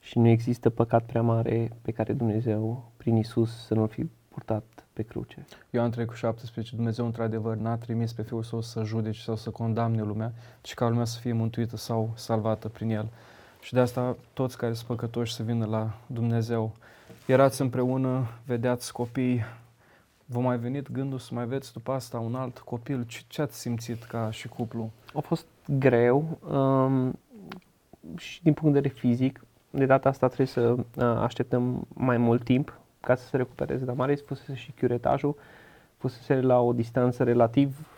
Și nu există păcat prea mare pe care Dumnezeu, prin Isus, să nu-l fi purtat pe cruce. Ioan 3 cu 17, Dumnezeu într-adevăr n-a trimis pe Fiul Său să judece sau să condamne lumea, ci ca lumea să fie mântuită sau salvată prin El. Și de asta toți care sunt păcătoși să vină la Dumnezeu. Erați împreună, vedeați copii, vă mai venit gândul să mai aveți după asta un alt copil? Ce, ce ați simțit ca și cuplu? A fost greu um, și din punct de vedere fizic. De data asta trebuie să uh, așteptăm mai mult timp ca să se recupereze. Dar Maris fusese și chiuretajul, fusese la o distanță relativ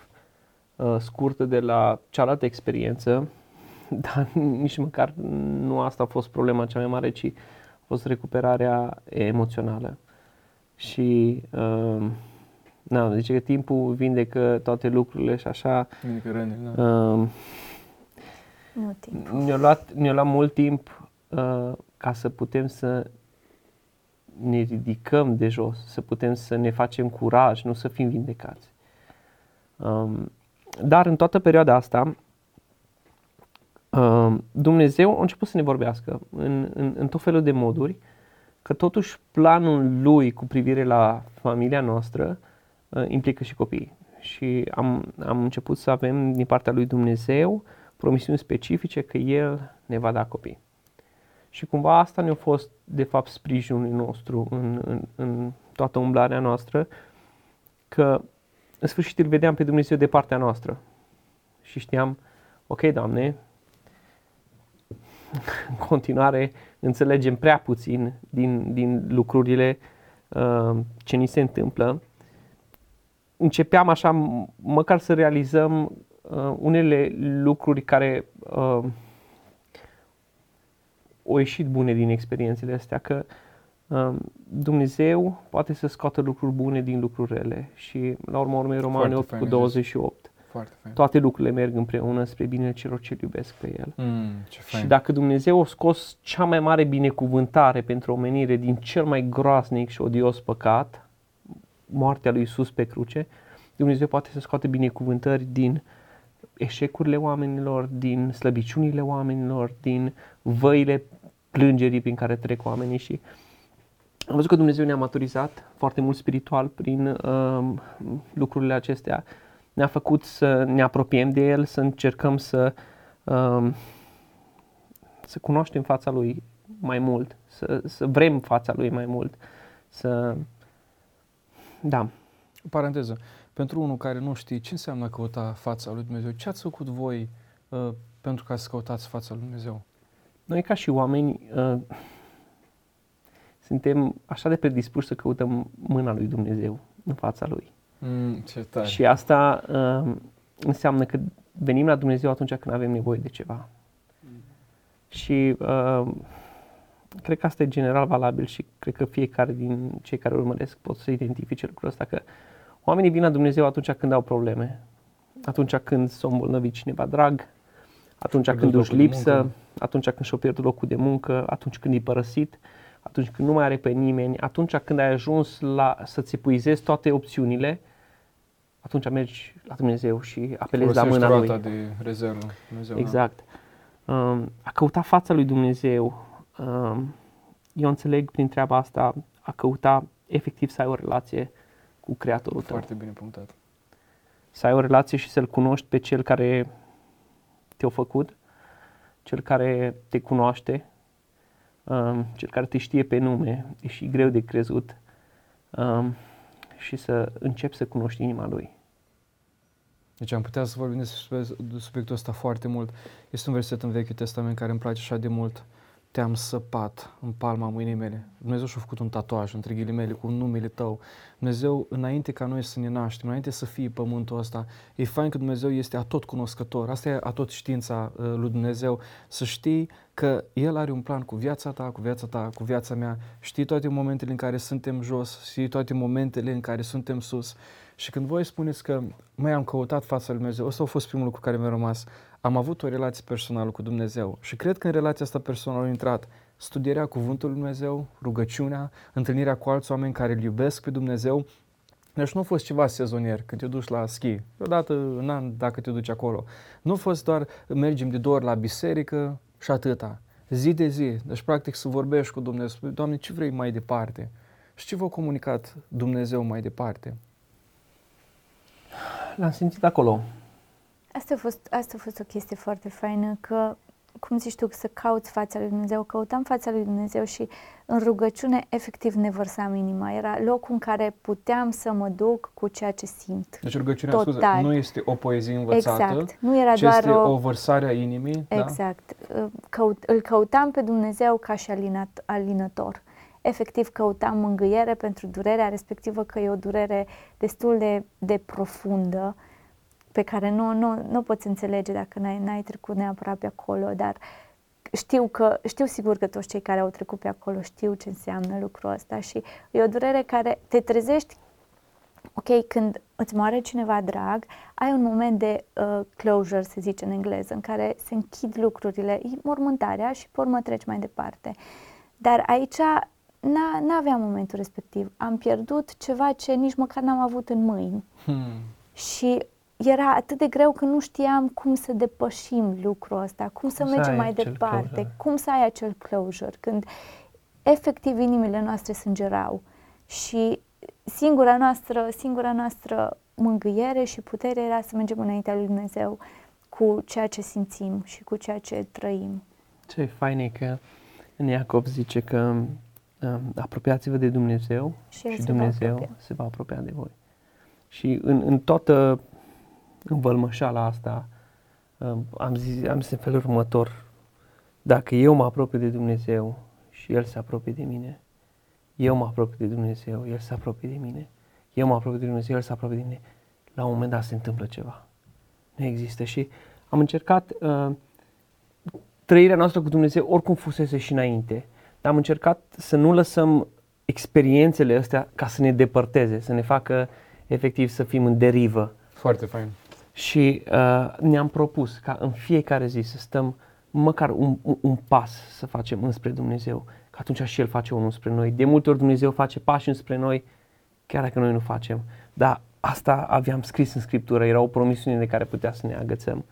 uh, scurtă de la cealaltă experiență, dar nici măcar nu asta a fost problema cea mai mare, ci a fost recuperarea emoțională. Și uh, na, zice că timpul vindecă toate lucrurile și așa Bine că răni, da. uh, Nu timp. ne-a luat, ne-a luat mult timp uh, ca să putem să ne ridicăm de jos, să putem să ne facem curaj, nu să fim vindecați. Um, dar în toată perioada asta, um, Dumnezeu a început să ne vorbească în, în, în tot felul de moduri, că totuși planul Lui cu privire la familia noastră uh, implică și copiii. Și am, am început să avem din partea lui Dumnezeu promisiuni specifice că El ne va da copii. Și cumva asta ne-a fost, de fapt, sprijinul nostru în, în, în toată umblarea noastră, că în sfârșit îl vedeam pe Dumnezeu de partea noastră. Și știam, ok, Doamne, în continuare înțelegem prea puțin din, din lucrurile uh, ce ni se întâmplă. Începeam așa, m- măcar să realizăm uh, unele lucruri care uh, au ieșit bune din experiențele astea, că um, Dumnezeu poate să scoată lucruri bune din lucruri rele și la urma urmei Romani Foarte 8 fain cu ai 28. Foarte fain. Toate lucrurile merg împreună spre binele celor ce iubesc pe El. Mm, ce fain. Și dacă Dumnezeu a scos cea mai mare binecuvântare pentru omenire din cel mai groaznic și odios păcat, moartea lui Isus pe cruce, Dumnezeu poate să scoate binecuvântări din eșecurile oamenilor, din slăbiciunile oamenilor, din văile plângerii prin care trec oamenii și am văzut că Dumnezeu ne-a maturizat foarte mult spiritual prin um, lucrurile acestea. Ne-a făcut să ne apropiem de El, să încercăm să um, să cunoaștem fața Lui mai mult, să, să vrem fața Lui mai mult, să... Da. Paranteză. Pentru unul care nu știe ce înseamnă căuta fața lui Dumnezeu, ce ați făcut voi uh, pentru ca să căutați fața lui Dumnezeu? Noi ca și oameni uh, suntem așa de predispuși să căutăm mâna lui Dumnezeu în fața Lui. Mm, ce tare. Și asta uh, înseamnă că venim la Dumnezeu atunci când avem nevoie de ceva. Și uh, cred că asta e general valabil și cred că fiecare din cei care urmăresc pot să identifice lucrul ăsta, că oamenii vin la Dumnezeu atunci când au probleme, atunci când s-a îmbolnăvit cineva drag, atunci Pierdut când duci locul de lipsă, muncă. atunci când și-a pierdut locul de muncă, atunci când e părăsit, atunci când nu mai are pe nimeni, atunci când ai ajuns la să-ți epuizezi toate opțiunile, atunci mergi la Dumnezeu și apelezi la Folosești mâna Lui. roata de rezervă. Dumnezeu, da. Exact. Um, a căuta fața lui Dumnezeu, um, eu înțeleg prin treaba asta, a căuta efectiv să ai o relație cu Creatorul tău. Foarte bine punctat. Să ai o relație și să-L cunoști pe Cel care te-a făcut, Cel care te cunoaște, um, Cel care te știe pe nume, e și greu de crezut, um, și să începi să cunoști inima Lui. Deci am putea să vorbim despre subiectul ăsta foarte mult. Este un verset în Vechiul Testament care îmi place așa de mult. Te-am săpat în palma mâinii mele. Dumnezeu și-a făcut un tatuaj între ghilimele cu numele tău. Dumnezeu, înainte ca noi să ne naștem, înainte să fie pământul ăsta, e fain că Dumnezeu este atot cunoscător. Asta e atot știința uh, lui Dumnezeu. Să știi că El are un plan cu viața ta, cu viața ta, cu viața mea. Știi toate momentele în care suntem jos, știi toate momentele în care suntem sus. Și când voi spuneți că mai am căutat fața lui Dumnezeu, ăsta a fost primul lucru care mi-a rămas. Am avut o relație personală cu Dumnezeu și cred că în relația asta personală a intrat studierea cuvântului lui Dumnezeu, rugăciunea, întâlnirea cu alți oameni care îl iubesc pe Dumnezeu. Deci nu a fost ceva sezonier când te duci la schi, odată în an dacă te duci acolo. Nu a fost doar mergem de două ori la biserică și atâta. Zi de zi. Deci practic să vorbești cu Dumnezeu, spui, Doamne, ce vrei mai departe? Și ce v-a comunicat Dumnezeu mai departe? L-am simțit acolo. Asta a, fost, asta a fost o chestie foarte faină, că, cum zici tu, să cauți fața lui Dumnezeu, căutam fața lui Dumnezeu și în rugăciune efectiv ne vărsam inima. Era locul în care puteam să mă duc cu ceea ce simt. Deci rugăciunea, Total. scuze, nu este o poezie învățată, Exact. Nu era ci doar este o... o vărsare a inimii. Exact. Căut, îl căutam pe Dumnezeu ca și alinat, alinător. Efectiv căutam mângâiere pentru durerea respectivă, că e o durere destul de, de profundă, pe care nu, nu, nu poți înțelege dacă n-ai, n-ai trecut neapărat pe acolo, dar știu, că, știu sigur că toți cei care au trecut pe acolo știu ce înseamnă lucrul ăsta și e o durere care te trezești ok, când îți moare cineva drag, ai un moment de uh, closure, se zice în engleză, în care se închid lucrurile, e mormântarea și pe urmă treci mai departe. Dar aici n- n-aveam momentul respectiv. Am pierdut ceva ce nici măcar n-am avut în mâini. Hmm. Și era atât de greu că nu știam cum să depășim lucrul ăsta, cum să Cum să mergem ai mai acel departe, closure. cum să ai acel closure, când efectiv inimile noastre sângerau și singura noastră, singura noastră mângâiere și putere era să mergem înaintea lui Dumnezeu cu ceea ce simțim și cu ceea ce trăim. Ce fain e că în Iacov zice că um, apropiați-vă de Dumnezeu Și El și se va Dumnezeu apropia. se va apropia de voi. Și în, în toată învălmășala asta um, am zis, am zis în felul următor, dacă eu mă apropiu de Dumnezeu și El se apropie de mine, eu mă apropiu de Dumnezeu, El se apropie de mine, eu mă apropiu de Dumnezeu, El se apropie de mine, la un moment dat se întâmplă ceva. Nu există și am încercat uh, trăirea noastră cu Dumnezeu oricum fusese și înainte, dar am încercat să nu lăsăm experiențele astea ca să ne depărteze, să ne facă efectiv să fim în derivă. Foarte fain. Și uh, ne-am propus ca în fiecare zi să stăm măcar un, un, un pas să facem înspre Dumnezeu, că atunci și El face unul spre noi. De multe ori Dumnezeu face pași înspre noi, chiar dacă noi nu facem. Dar asta aveam scris în Scriptură, era o promisiune de care putea să ne agățăm.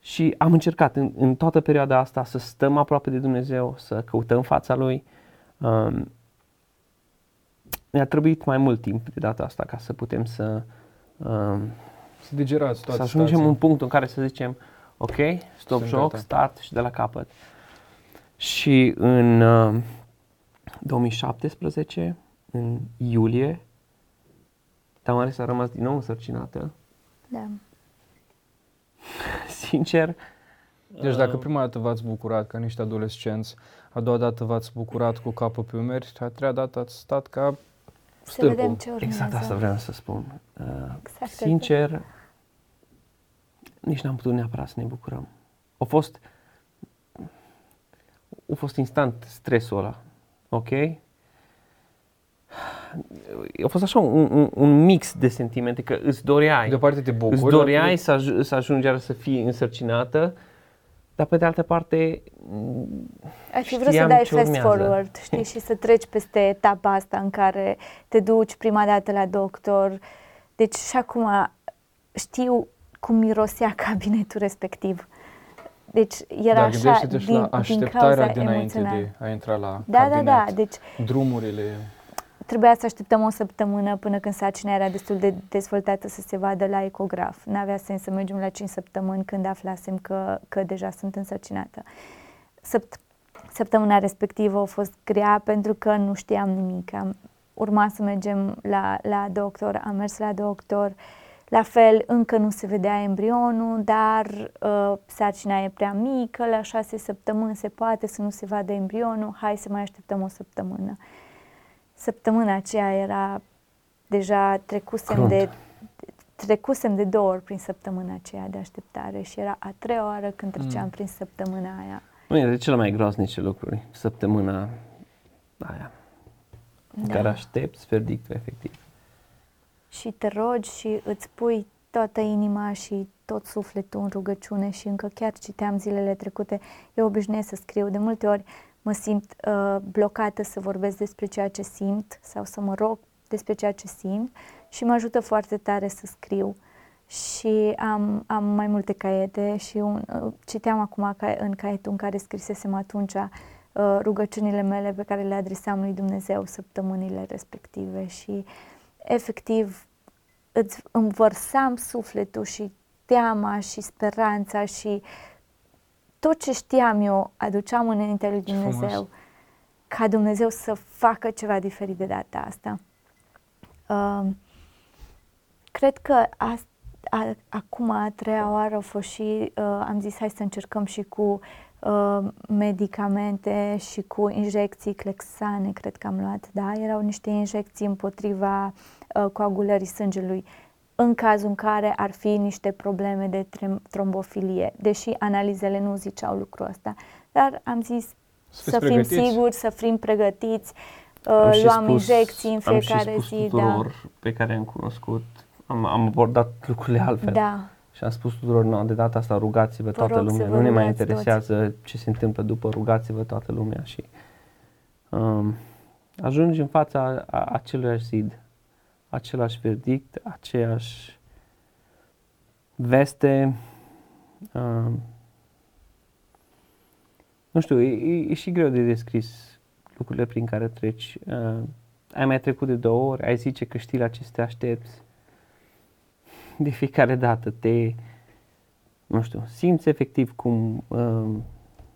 Și am încercat în, în toată perioada asta să stăm aproape de Dumnezeu, să căutăm fața Lui. Um, ne-a trebuit mai mult timp de data asta ca să putem să, um, Să digerați toate să ajungem situația. în punctul în care să zicem ok, stop Sunt joc, gata. start și de la capăt. Și în uh, 2017, în iulie, Tamara s-a rămas din nou însărcinată. Da. Sincer, Deci dacă prima dată v-ați bucurat ca niște adolescenți, a doua dată v-ați bucurat cu capul pe umeri, a treia dată ați stat ca Să Stâlpul. vedem ce urmează. exact asta vreau să spun. Uh, Exact Sincer, nici n-am putut neapărat să ne bucurăm. A fost, a fost instant stresul ăla, ok? A fost așa un, un, un mix de sentimente, că îți doreai, de o parte te bucuri, îți doreai să, aj- să ajungi iar să fii însărcinată, dar pe de altă parte Ai fi vrut să știam dai ce fast urmează. forward, știi, și să treci peste etapa asta în care te duci prima dată la doctor. Deci și acum știu cum mirosea cabinetul respectiv. Deci era Dar așa gândește-te și din, la din așteptarea cauza dinainte emoțională. de a intra la Da, da, cabinet. da, deci Drumurile. trebuia să așteptăm o săptămână până când sarcina era destul de dezvoltată să se vadă la ecograf. N-avea sens să mergem la 5 săptămâni când aflasem că, că deja sunt însărcinată. Săpt- săptămâna respectivă a fost grea pentru că nu știam nimic. Am, urma să mergem la, la doctor, am mers la doctor, la fel, încă nu se vedea embrionul, dar uh, sarcina e prea mică, la șase săptămâni se poate să nu se vadă embrionul, hai să mai așteptăm o săptămână. Săptămâna aceea era deja trecusem Crunt. de trecusem de două ori prin săptămâna aceea de așteptare și era a treia oară când treceam Mm. prin săptămâna aia. nu e de cele mai groaznice lucruri, săptămâna aia, în Da. care aștepți verdictul efectiv. Și te rogi și îți pui toată inima și tot sufletul în rugăciune și încă chiar citeam zilele trecute, eu obișnuiesc să scriu, de multe ori mă simt uh, blocată să vorbesc despre ceea ce simt sau să mă rog despre ceea ce simt și mă ajută foarte tare să scriu. Și am, am mai multe caiete și un, uh, citeam acum ca, în caietul în care scrisesem atunci uh, rugăciunile mele pe care le adresam lui Dumnezeu săptămânile respective și efectiv îți învărsam sufletul și teama și speranța și tot ce știam eu aduceam înaintea lui Ce frumos. Dumnezeu ca Dumnezeu să facă ceva diferit de data asta. Uh, cred că a, a, acum, a treia oară, a fost și, uh, am zis hai să încercăm și cu uh, medicamente și cu injecții clexane, cred că am luat, da? Erau niște injecții împotriva uh, coagulării sângelui în cazul în care ar fi niște probleme de trem- trombofilie, deși analizele nu ziceau lucrul ăsta. Dar am zis Să să, fiți fim pregătiți. siguri, să fim pregătiți, Am uh, și luam spus- injecții în am și fiecare spus zi. tuturor pe care am cunoscut, am, am abordat lucrurile altfel. Da, da. Și am spus tuturor, no, de data asta rugați-vă Vă toată rog să lumea, vă nu ne mai rugați interesează ce se întâmplă după, rugați-vă toată lumea și um, ajungi în fața a, aceluiași zid, același verdict, aceeași veste, um, nu știu, e, e, e și greu de descris lucrurile prin care treci. Uh, ai mai trecut de două ori, ai zice că știi la ce să te aștepți. De fiecare dată te, nu știu, simți efectiv cum uh,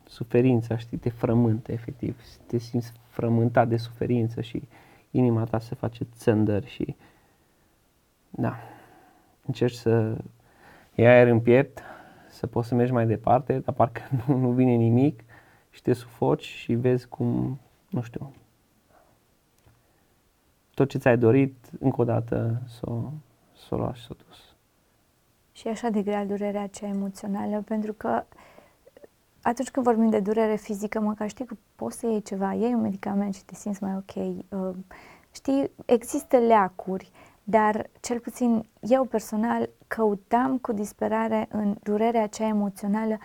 suferința, știi, te frământă efectiv. Te simți frământat de suferință și inima ta se face țândări și da, încerci să iei aer în piept, să poți să mergi mai departe, dar parcă nu, nu vine nimic și te sufoci și vezi cum, nu știu, tot ce ți-ai dorit, încă o dată să o, să o lași să o dus. Și e așa de grea durerea aceea emoțională, pentru că atunci când vorbim de durere fizică, măcar știi că poți să iei ceva, iei un medicament și te simți mai ok. Uh, Știi, există leacuri, dar cel puțin eu personal căutam cu disperare în durerea aceea emoțională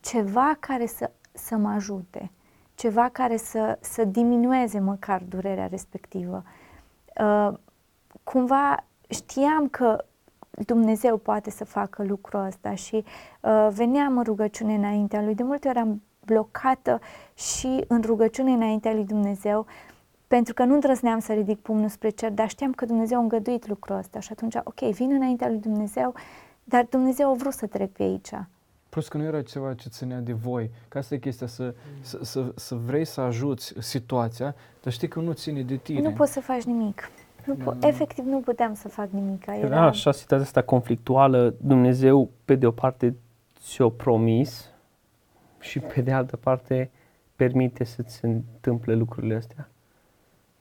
ceva care să, să mă ajute, ceva care să, să diminueze măcar durerea respectivă. Uh, cumva știam că Dumnezeu poate să facă lucrul ăsta și uh, veneam în rugăciune înaintea Lui. De multe ori am blocată și în rugăciune înaintea Lui Dumnezeu pentru că nu îndrăzneam să ridic pumnul spre cer, dar știam că Dumnezeu a îngăduit lucrul ăsta și atunci, ok, vin înaintea Lui Dumnezeu, dar Dumnezeu a vrut să trec pe aici. Plus că nu era ceva ce ținea de voi. Că asta e chestia, să, să, să, să vrei să ajuți situația, dar știi că nu ține de tine. Nu poți să faci nimic. Nu po- Mm. efectiv nu puteam să fac nimic. Era, Era așa situația asta conflictuală, Dumnezeu pe de o parte ți-o promis și pe de altă parte permite să ți se întâmple lucrurile astea.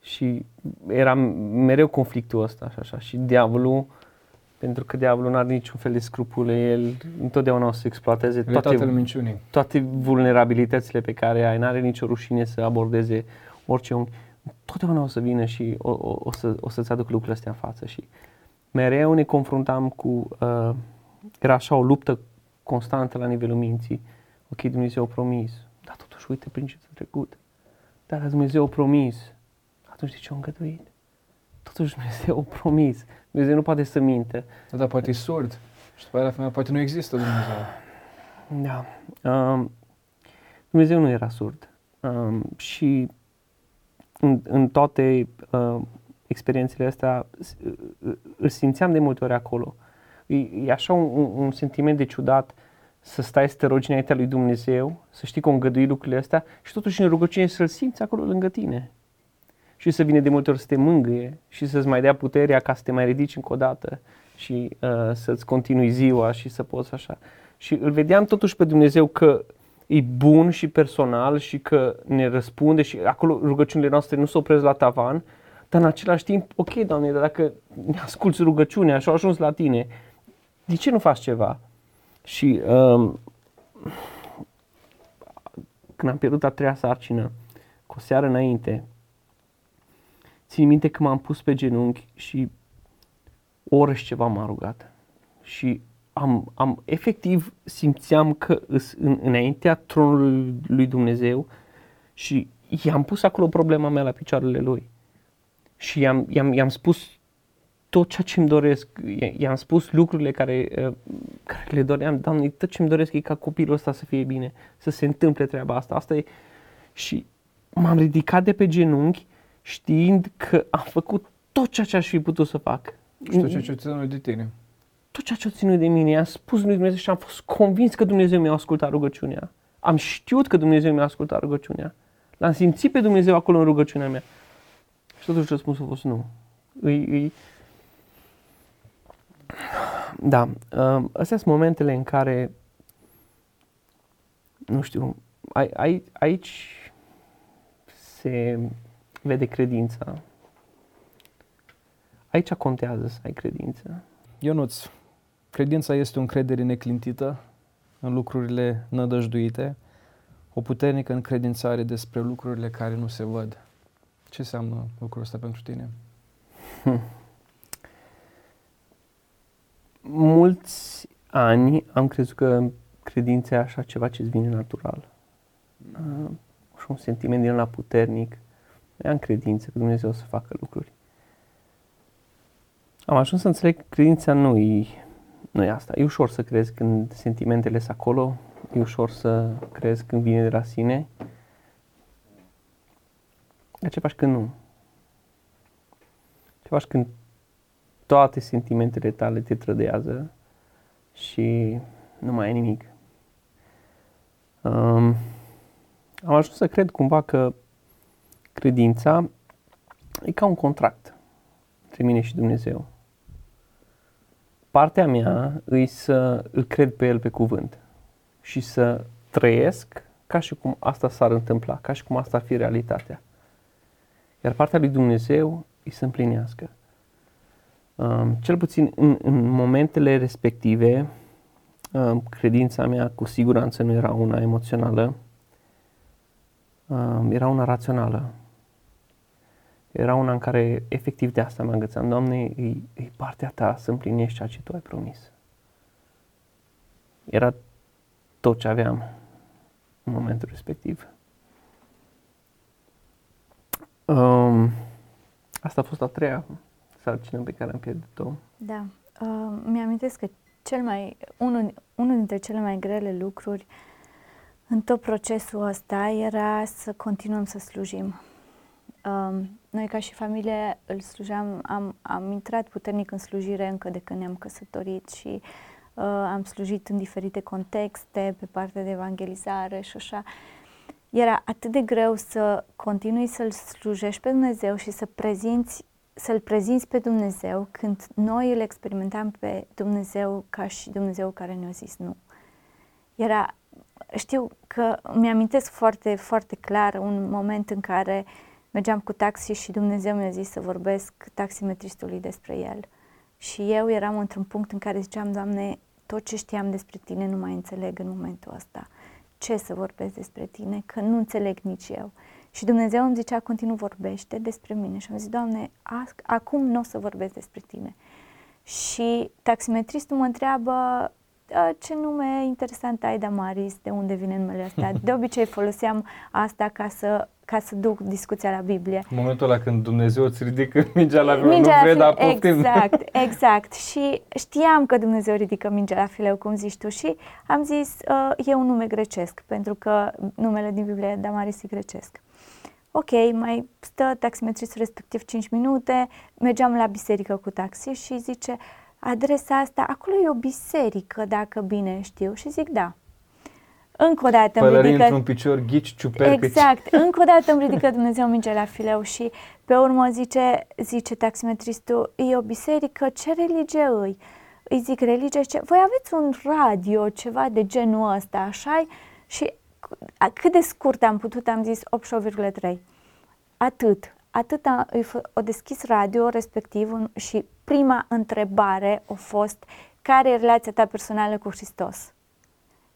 Și era mereu conflictul ăsta și așa. Și diavolul, pentru că diavolul nu are niciun fel de scrupule, el întotdeauna o să exploateze Realitatele toate, minciunii. toate vulnerabilitățile pe care ai. N-are nicio rușine să abordeze orice om. Totdeauna o să vină și o, o, o, să, o să-ți aduc lucrurile astea în față. Și mereu ne confruntam cu, uh, era așa o luptă constantă la nivelul minții. Ok, Dumnezeu a promis, dar totuși uite prin ce s-a trecut. Dar Dumnezeu a promis, atunci de ce a îngăduit? Totuși Dumnezeu a promis. Dumnezeu nu poate să minte. Da, dar poate e surd. Și după aia la final poate nu există Dumnezeu. Da. Um, Dumnezeu nu era surd. Um, și în, în toate uh, experiențele astea s- uh, îl simțeam de multe ori acolo. E, e așa un, un, un sentiment de ciudat să stai să te rogi înaintea lui Dumnezeu, să știi că o îngădui lucrurile astea și totuși în rugăciune să-L simți acolo lângă tine. Și să vină de multe ori să te mângâie și să-ți mai dea puterea ca să te mai ridici încă o dată și uh, să-ți continui ziua și să poți așa. Și îl vedeam totuși pe Dumnezeu că e bun și personal și că ne răspunde și acolo rugăciunile noastre nu se opresc la tavan, dar în același timp, ok, Doamne, dar dacă ne asculți rugăciunea și au ajuns la tine, de ce nu faci ceva? Și um, când am pierdut a treia sarcină, cu o seară înainte, țin minte că m-am pus pe genunchi și o oră și ceva m-am rugat. Și am, am efectiv simțeam că îs în, înaintea tronului lui Dumnezeu și i-am pus acolo problema mea la picioarele lui. Și i-am, i-am, i-am spus tot ceea ce îmi doresc, I- i-am spus lucrurile care, uh, care le doream, Doamne, tot ce îmi doresc e ca copilul ăsta să fie bine, să se întâmple treaba asta. Asta e. Și m-am ridicat de pe genunchi știind că am făcut tot ceea ce aș fi putut să fac. Și tot ceea ce ține de tine. Tot ceea ce a ținut de mine, i-am spus lui Dumnezeu și am fost convins că Dumnezeu mi-a ascultat rugăciunea. Am știut că Dumnezeu mi-a ascultat rugăciunea. L-am simțit pe Dumnezeu acolo în rugăciunea mea. Și totuși răspunsul a fost nu. Îi, îi... Da, um, astea sunt momentele în care, nu știu, ai, ai, aici se vede credința. Aici contează să ai credință. Ionuț, credința este o încredere neclintită în lucrurile nădăjduite, o puternică încredințare despre lucrurile care nu se văd. Ce înseamnă lucrul ăsta pentru tine? mulți ani am crezut că credința e așa ceva ce îți vine natural. Uh, și un sentiment din la puternic. Am credință că Dumnezeu o să facă lucruri. Am ajuns să înțeleg că credința nu e, nu e asta. E ușor să crezi când sentimentele sunt acolo, e ușor să crezi când vine de la sine. Dar ce faci când nu? Ce faci când toate sentimentele tale te trădează și nu mai ai nimic. Um, am ajuns să cred cumva că credința e ca un contract între mine și Dumnezeu. Partea mea e să îl cred pe El pe cuvânt și să trăiesc ca și cum asta s-ar întâmpla, ca și cum asta ar fi realitatea. Iar partea lui Dumnezeu e să împlinească. Um, cel puțin în, în momentele respective, um, credința mea cu siguranță nu era una emoțională, um, era una rațională. Era una în care efectiv de asta mă îngățam. Doamne, e, e partea ta să împlinești ceea ce Tu ai promis. Era tot ce aveam în momentul respectiv. Um, asta a fost a treia sarcină pe care am pierdut-o. Da. Uh, mi-amintesc că cel mai, unul, unul dintre cele mai grele lucruri în tot procesul ăsta era să continuăm să slujim. Um, noi ca și familie îl slujeam, am, am intrat puternic în slujire încă de când ne-am căsătorit și uh, am slujit în diferite contexte, pe partea de evangelizare și așa. Era atât de greu să continui să-L slujești pe Dumnezeu și să prezinți să-L prezinți pe Dumnezeu când noi îl experimentam pe Dumnezeu ca și Dumnezeu care ne-a zis nu. Era, știu că mi-amintesc foarte, foarte clar un moment în care mergeam cu taxi și Dumnezeu mi-a zis să vorbesc taximetristului despre el. Și eu eram într-un punct în care ziceam, Doamne, tot ce știam despre Tine nu mai înțeleg în momentul ăsta. Ce să vorbesc despre Tine? Că nu înțeleg nici eu. Și Dumnezeu îmi zicea, continuu vorbește despre mine. Și am zis, Doamne, acum nu o să vorbesc despre Tine. Și taximetristul mă întreabă, ă, ce nume interesant ai, Damaris, de unde vine numele ăsta? De obicei foloseam asta ca să ca să duc discuția la Biblie. În momentul ăla când Dumnezeu îți ridică mingea la fileu, nu vrei, dar poftim. Exact, exact. Și știam că Dumnezeu ridică mingea la fileu, cum zici tu, și am zis, uh, e un nume grecesc, pentru că numele din Biblie Damaris e grecesc. Ok, mai stă taximetristul respectiv 5 minute, mergeam la biserică cu taxi și zice, adresa asta, acolo e o biserică, dacă bine știu, și zic da. Încă o dată îmi ridică... într-un picior, ghici, ciupercă. Exact. Încă o dată îmi ridică Dumnezeu minge la fileu și pe urmă zice, zice taximetristul, e o biserică, ce religie îi? Îi zic religie, ce... voi aveți un radio, ceva de genul ăsta, așa Și cât de scurt am putut, am zis 88,3. Atât. Atât a, o deschis radio respectiv și prima întrebare a fost care e relația ta personală cu Hristos?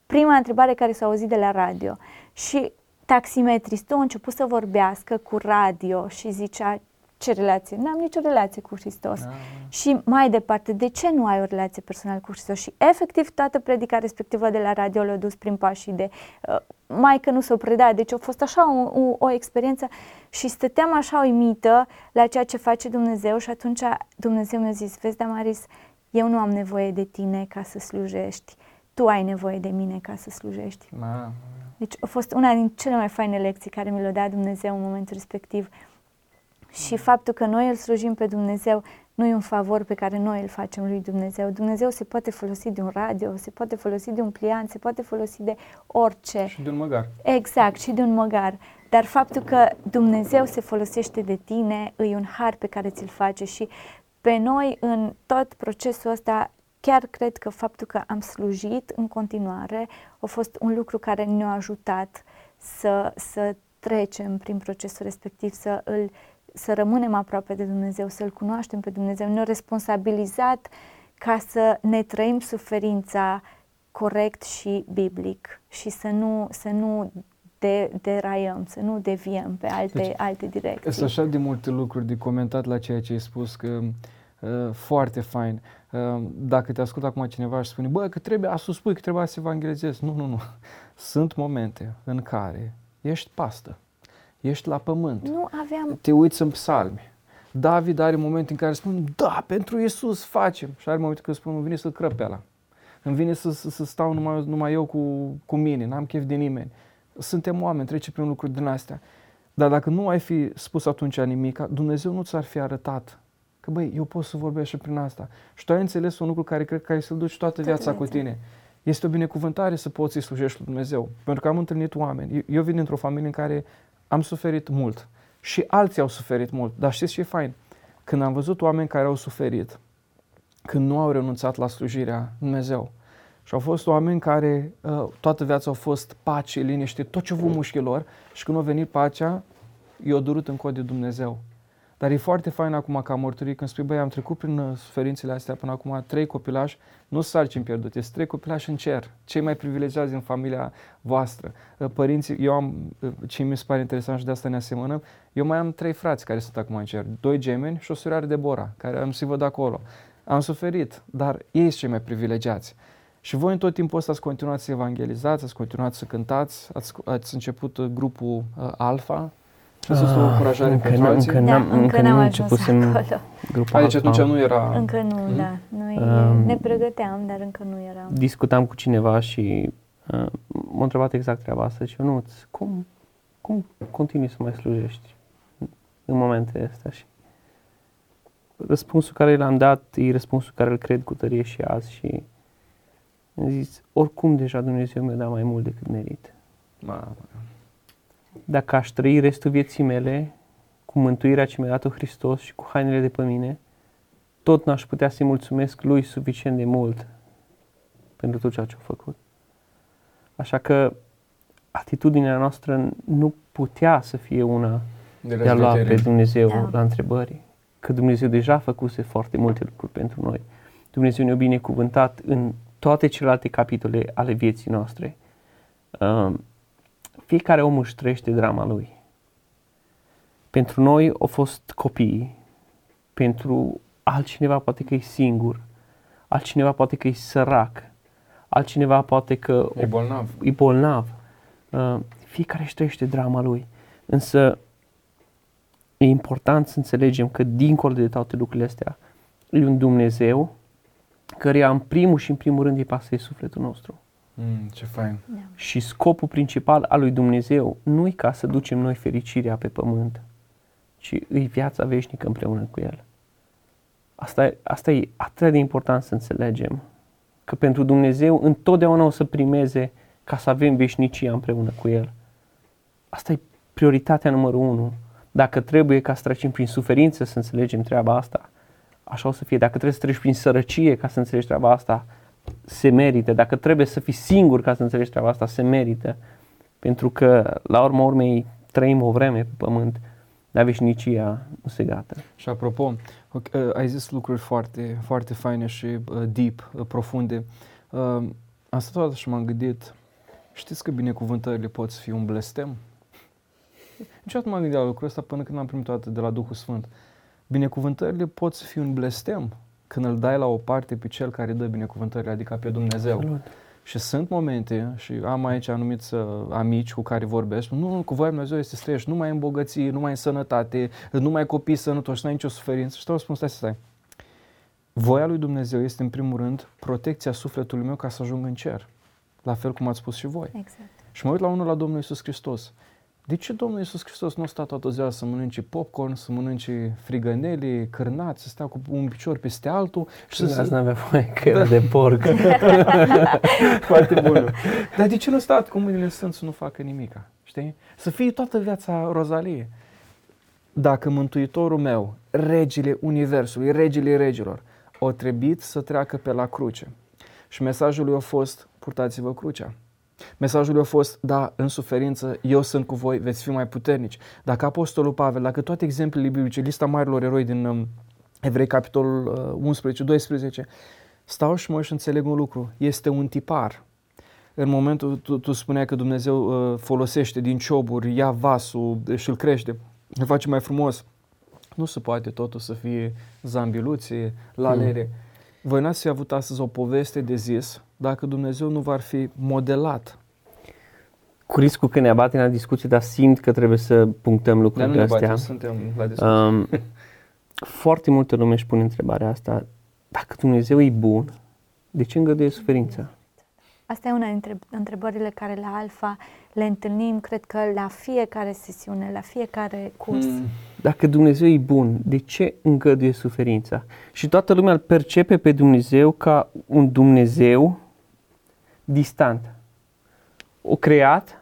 Prima întrebare care s-a auzit de la radio. Și taximetristul a început să vorbească cu radio și zicea ce relație? N-am nicio relație cu Hristos. Da. Și mai departe, de ce nu ai o relație personală cu Hristos? Și efectiv toată predica respectivă de la radio l-a dus prin pașii de uh, mai că nu s-o preda, deci a fost așa o, o, o experiență și stăteam așa uimită la ceea ce face Dumnezeu și atunci Dumnezeu mi-a zis, vezi Damaris, eu nu am nevoie de tine ca să slujești, tu ai nevoie de mine ca să slujești. Ma. Deci a fost una din cele mai faine lecții care mi le-a dat Dumnezeu în momentul respectiv. Și faptul că noi îl slujim pe Dumnezeu nu e un favor pe care noi îl facem lui Dumnezeu. Dumnezeu se poate folosi de un radio, se poate folosi de un pliant, se poate folosi de orice. Și de un măgar. Exact, și de un măgar. Dar faptul că Dumnezeu se folosește de tine e un har pe care ți-l face și pe noi în tot procesul ăsta chiar cred că faptul că am slujit în continuare a fost un lucru care ne-a ajutat să, să trecem prin procesul respectiv, să, îl, să rămânem aproape de Dumnezeu, să-L cunoaștem pe Dumnezeu. Ne-a responsabilizat ca să ne trăim suferința corect și biblic și să nu, să nu de, deraiăm, să nu deviem pe alte, deci, alte direcții. Sunt așa de multe lucruri de comentat la ceea ce ai spus, că uh, foarte fain. Ehm, dacă te ascultă acum cineva și spune, bă, că trebuie să spui că trebuie să evangelizezi. Nu, nu, nu. Sunt momente în care ești pastă, ești la pământ, nu aveam... te uiți în psalmi. David are momente în care spune, da, pentru Isus facem. Și are momente când spune, îmi vine să crăp pe ăla. Îmi vine să, să, să stau numai, numai eu cu, cu mine, n-am chef de nimeni. Suntem oameni, trece prin lucruri din astea. Dar dacă nu ai fi spus atunci nimic, Dumnezeu nu ți-ar fi arătat Că băi, eu pot să vorbesc și prin asta. Și tu ai înțeles un lucru care cred că ai să-l duci toată viața cu tine. Este o binecuvântare să poți să-i slujești lui Dumnezeu. Pentru că am întâlnit oameni. Eu vin dintr-o familie în care am suferit mult. Și alții au suferit mult. Dar știți ce e fain? Când am văzut oameni care au suferit, când nu au renunțat la slujirea Dumnezeu, și au fost oameni care uh, toată viața au fost pace, liniște, tot ce vă mușchilor și când a venit pacea, i-a durut în cod de Dumnezeu. Dar e foarte fain acum ca mărturie când spui, băi, am trecut prin uh, suferințele astea până acum, trei copilași, nu sarcini pierdute, sunt trei copilași în cer, cei mai privilegiați din familia voastră. Uh, părinții, eu am, uh, ce mi se pare interesant și de asta ne asemănăm, eu mai am trei frați care sunt acum în cer, doi gemeni și o surioară de Bora, care am să văd acolo. Am suferit, dar ei sunt cei mai privilegiați. Și voi în tot timpul ăsta ați continuat să evangelizați, ați continuat să cântați, ați, ați început grupul uh, Alfa, și a fost o încurajare încă pentru alții? Încă, da, încă, încă n-am ajuns acolo. Grupa deci atunci nu era... Încă nu, mm-hmm. da. Noi um, ne pregăteam, dar încă nu era. Discutam cu cineva și uh, m-a întrebat exact treaba asta și eu nu, cum, cum continui să mai slujești în momentele astea? Și răspunsul care l-am dat e răspunsul care îl cred cu tărie și azi și Am zis, oricum deja Dumnezeu mi-a dat mai mult decât merit. Mamă. Dacă aș trăi restul vieții mele cu mântuirea ce mi-a dat-o Hristos și cu hainele de pe mine, tot n-aș putea să-i mulțumesc lui suficient de mult pentru tot ceea ce a făcut. Așa că atitudinea noastră nu putea să fie una De de a lua pe răzvătere. Dumnezeu Da. la întrebări. Că Dumnezeu deja făcuse foarte multe lucruri pentru noi. Dumnezeu ne-a binecuvântat în toate celelalte capitole ale vieții noastre. Um, Fiecare om își trăiește drama lui. Pentru noi au fost copii, pentru altcineva poate că e singur, altcineva poate că e sărac, altcineva poate că E bolnav. e bolnav. Uh, Fiecare își trăiește drama lui. Însă e important să înțelegem că dincolo de toate lucrurile astea e un Dumnezeu căreia în primul și în primul rând îi pasă de sufletul nostru. Mm, ce fain. Da. Și scopul principal al lui Dumnezeu nu e ca să ducem noi fericirea pe pământ, ci e viața veșnică împreună cu El. Asta, e- asta e atât de important să înțelegem, că pentru Dumnezeu întotdeauna o să primeze ca să avem veșnicia împreună cu El. Asta e prioritatea numărul unu. Dacă trebuie ca să trecem prin suferință să înțelegem treaba asta, așa o să fie. Dacă trebuie să treci prin sărăcie ca să înțelegi treaba asta, se merită. Dacă trebuie să fii singur ca să înțelegi treaba asta, se merită. Pentru că, la urma urmei, trăim o vreme pe pământ, dar veșnicia nu se gata. Și apropo, ok, uh, ai zis lucruri foarte, foarte faine și uh, deep, uh, profunde. Uh, am stat odată și m-am gândit, știți că binecuvântările pot să fie un blestem? Niciodată nu m-am gândit la lucrul ăsta până când am primit toate de la Duhul Sfânt. Binecuvântările pot să fie un blestem când îl dai la o parte pe cel care dă binecuvântările, adică pe Dumnezeu. Absolut. Și sunt momente, și am aici anumiți uh, amici cu care vorbesc, nu, nu, cu voia lui Dumnezeu este să trăiești numai în bogăție, numai în sănătate, numai copii sănătoși, n-ai nicio suferință. Și te spun, stai, stai. Voia lui Dumnezeu este în primul rând protecția sufletului meu ca să ajung în cer. La fel cum ați spus și voi. Exact. Și mă uit la unul la Domnul Iisus Hristos. De ce Domnul Iisus Hristos nu a stat toată ziua să mănânce popcorn, să mănânce frigănele, cârnați, să stea cu un picior peste altul și să, Și azi se... n-avea voie că era de porc. Foarte bună. Dar de ce nu stat cu mâinile în sân să nu facă nimica? Știi? Să fie toată viața rozalie. Dacă Mântuitorul meu, regele Universului, regele regilor, o trebuit să treacă pe la cruce și mesajul lui a fost, purtați-vă crucea. Mesajul lui a fost, da, în suferință, eu sunt cu voi, veți fi mai puternici. Dacă Apostolul Pavel, dacă toate exemplele biblice, lista marilor eroi din um, Evrei, capitolul uh, 11-12, stau și mă și înțeleg un lucru, este un tipar. În momentul, tu, tu spuneai că Dumnezeu uh, folosește din cioburi, ia vasul și îl crește, îl face mai frumos. Nu se poate totul să fie zambiluțe, lalere. Mm. Voi n-ați fi avut astăzi o poveste de zis dacă Dumnezeu nu v-ar fi modelat. Cu riscul că ne abatem la discuție, dar simt că trebuie să punctăm Dar nu lucrurile ne astea. batem, suntem la discuție. Um, foarte multă lume își pune întrebarea asta. Dacă Dumnezeu e bun, de ce îngăduie suferința? Asta e una dintre întrebările care la Alfa le întâlnim, cred că la fiecare sesiune, la fiecare curs. Mm. Dacă Dumnezeu e bun, de ce îngăduie suferința? Și toată lumea îl percepe pe Dumnezeu ca un Dumnezeu distant. O creat,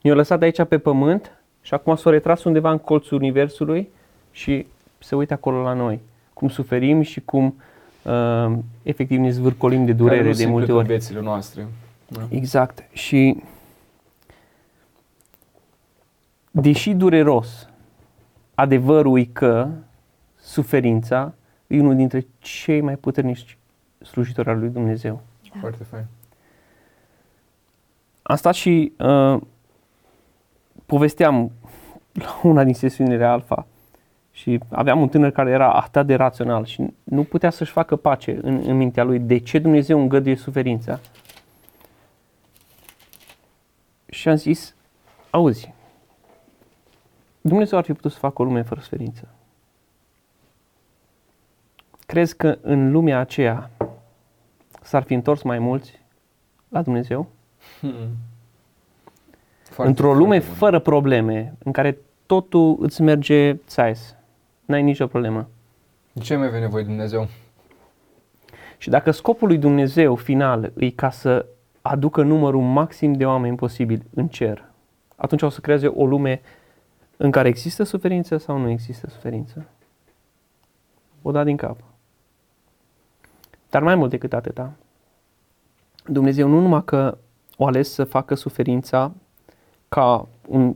ne-a lăsat aici pe pământ și acum s-a retras undeva în colțul universului și se uită acolo la noi. Cum suferim și cum uh, efectiv ne zvârcolim de Care durere nu de se multe implică în ori. viețile noastre. Da. Exact. Și deși dureros, adevărul e că suferința e unul dintre cei mai puternici slujitori al lui Dumnezeu. Da. Foarte fain. Am stat și uh, povesteam la una din sesiunile alfa și aveam un tânăr care era atât de rațional și nu putea să-și facă pace în, în mintea lui de ce Dumnezeu îngăduie suferința. Și am zis, auzi, Dumnezeu ar fi putut să facă o lume fără suferință. Crezi că în lumea aceea s-ar fi întors mai mulți la Dumnezeu? Hmm. Într-o lume bun. fără probleme, în care totul îți merge țais, n-ai nicio problemă. De ce mai avea nevoie de Dumnezeu? Și dacă scopul lui Dumnezeu final e ca să aducă numărul maxim de oameni posibil în cer, atunci o să creeze o lume în care există suferință sau nu există suferință. O da din cap. Dar mai mult decât atâta, Dumnezeu nu numai că o ales să facă suferința ca un,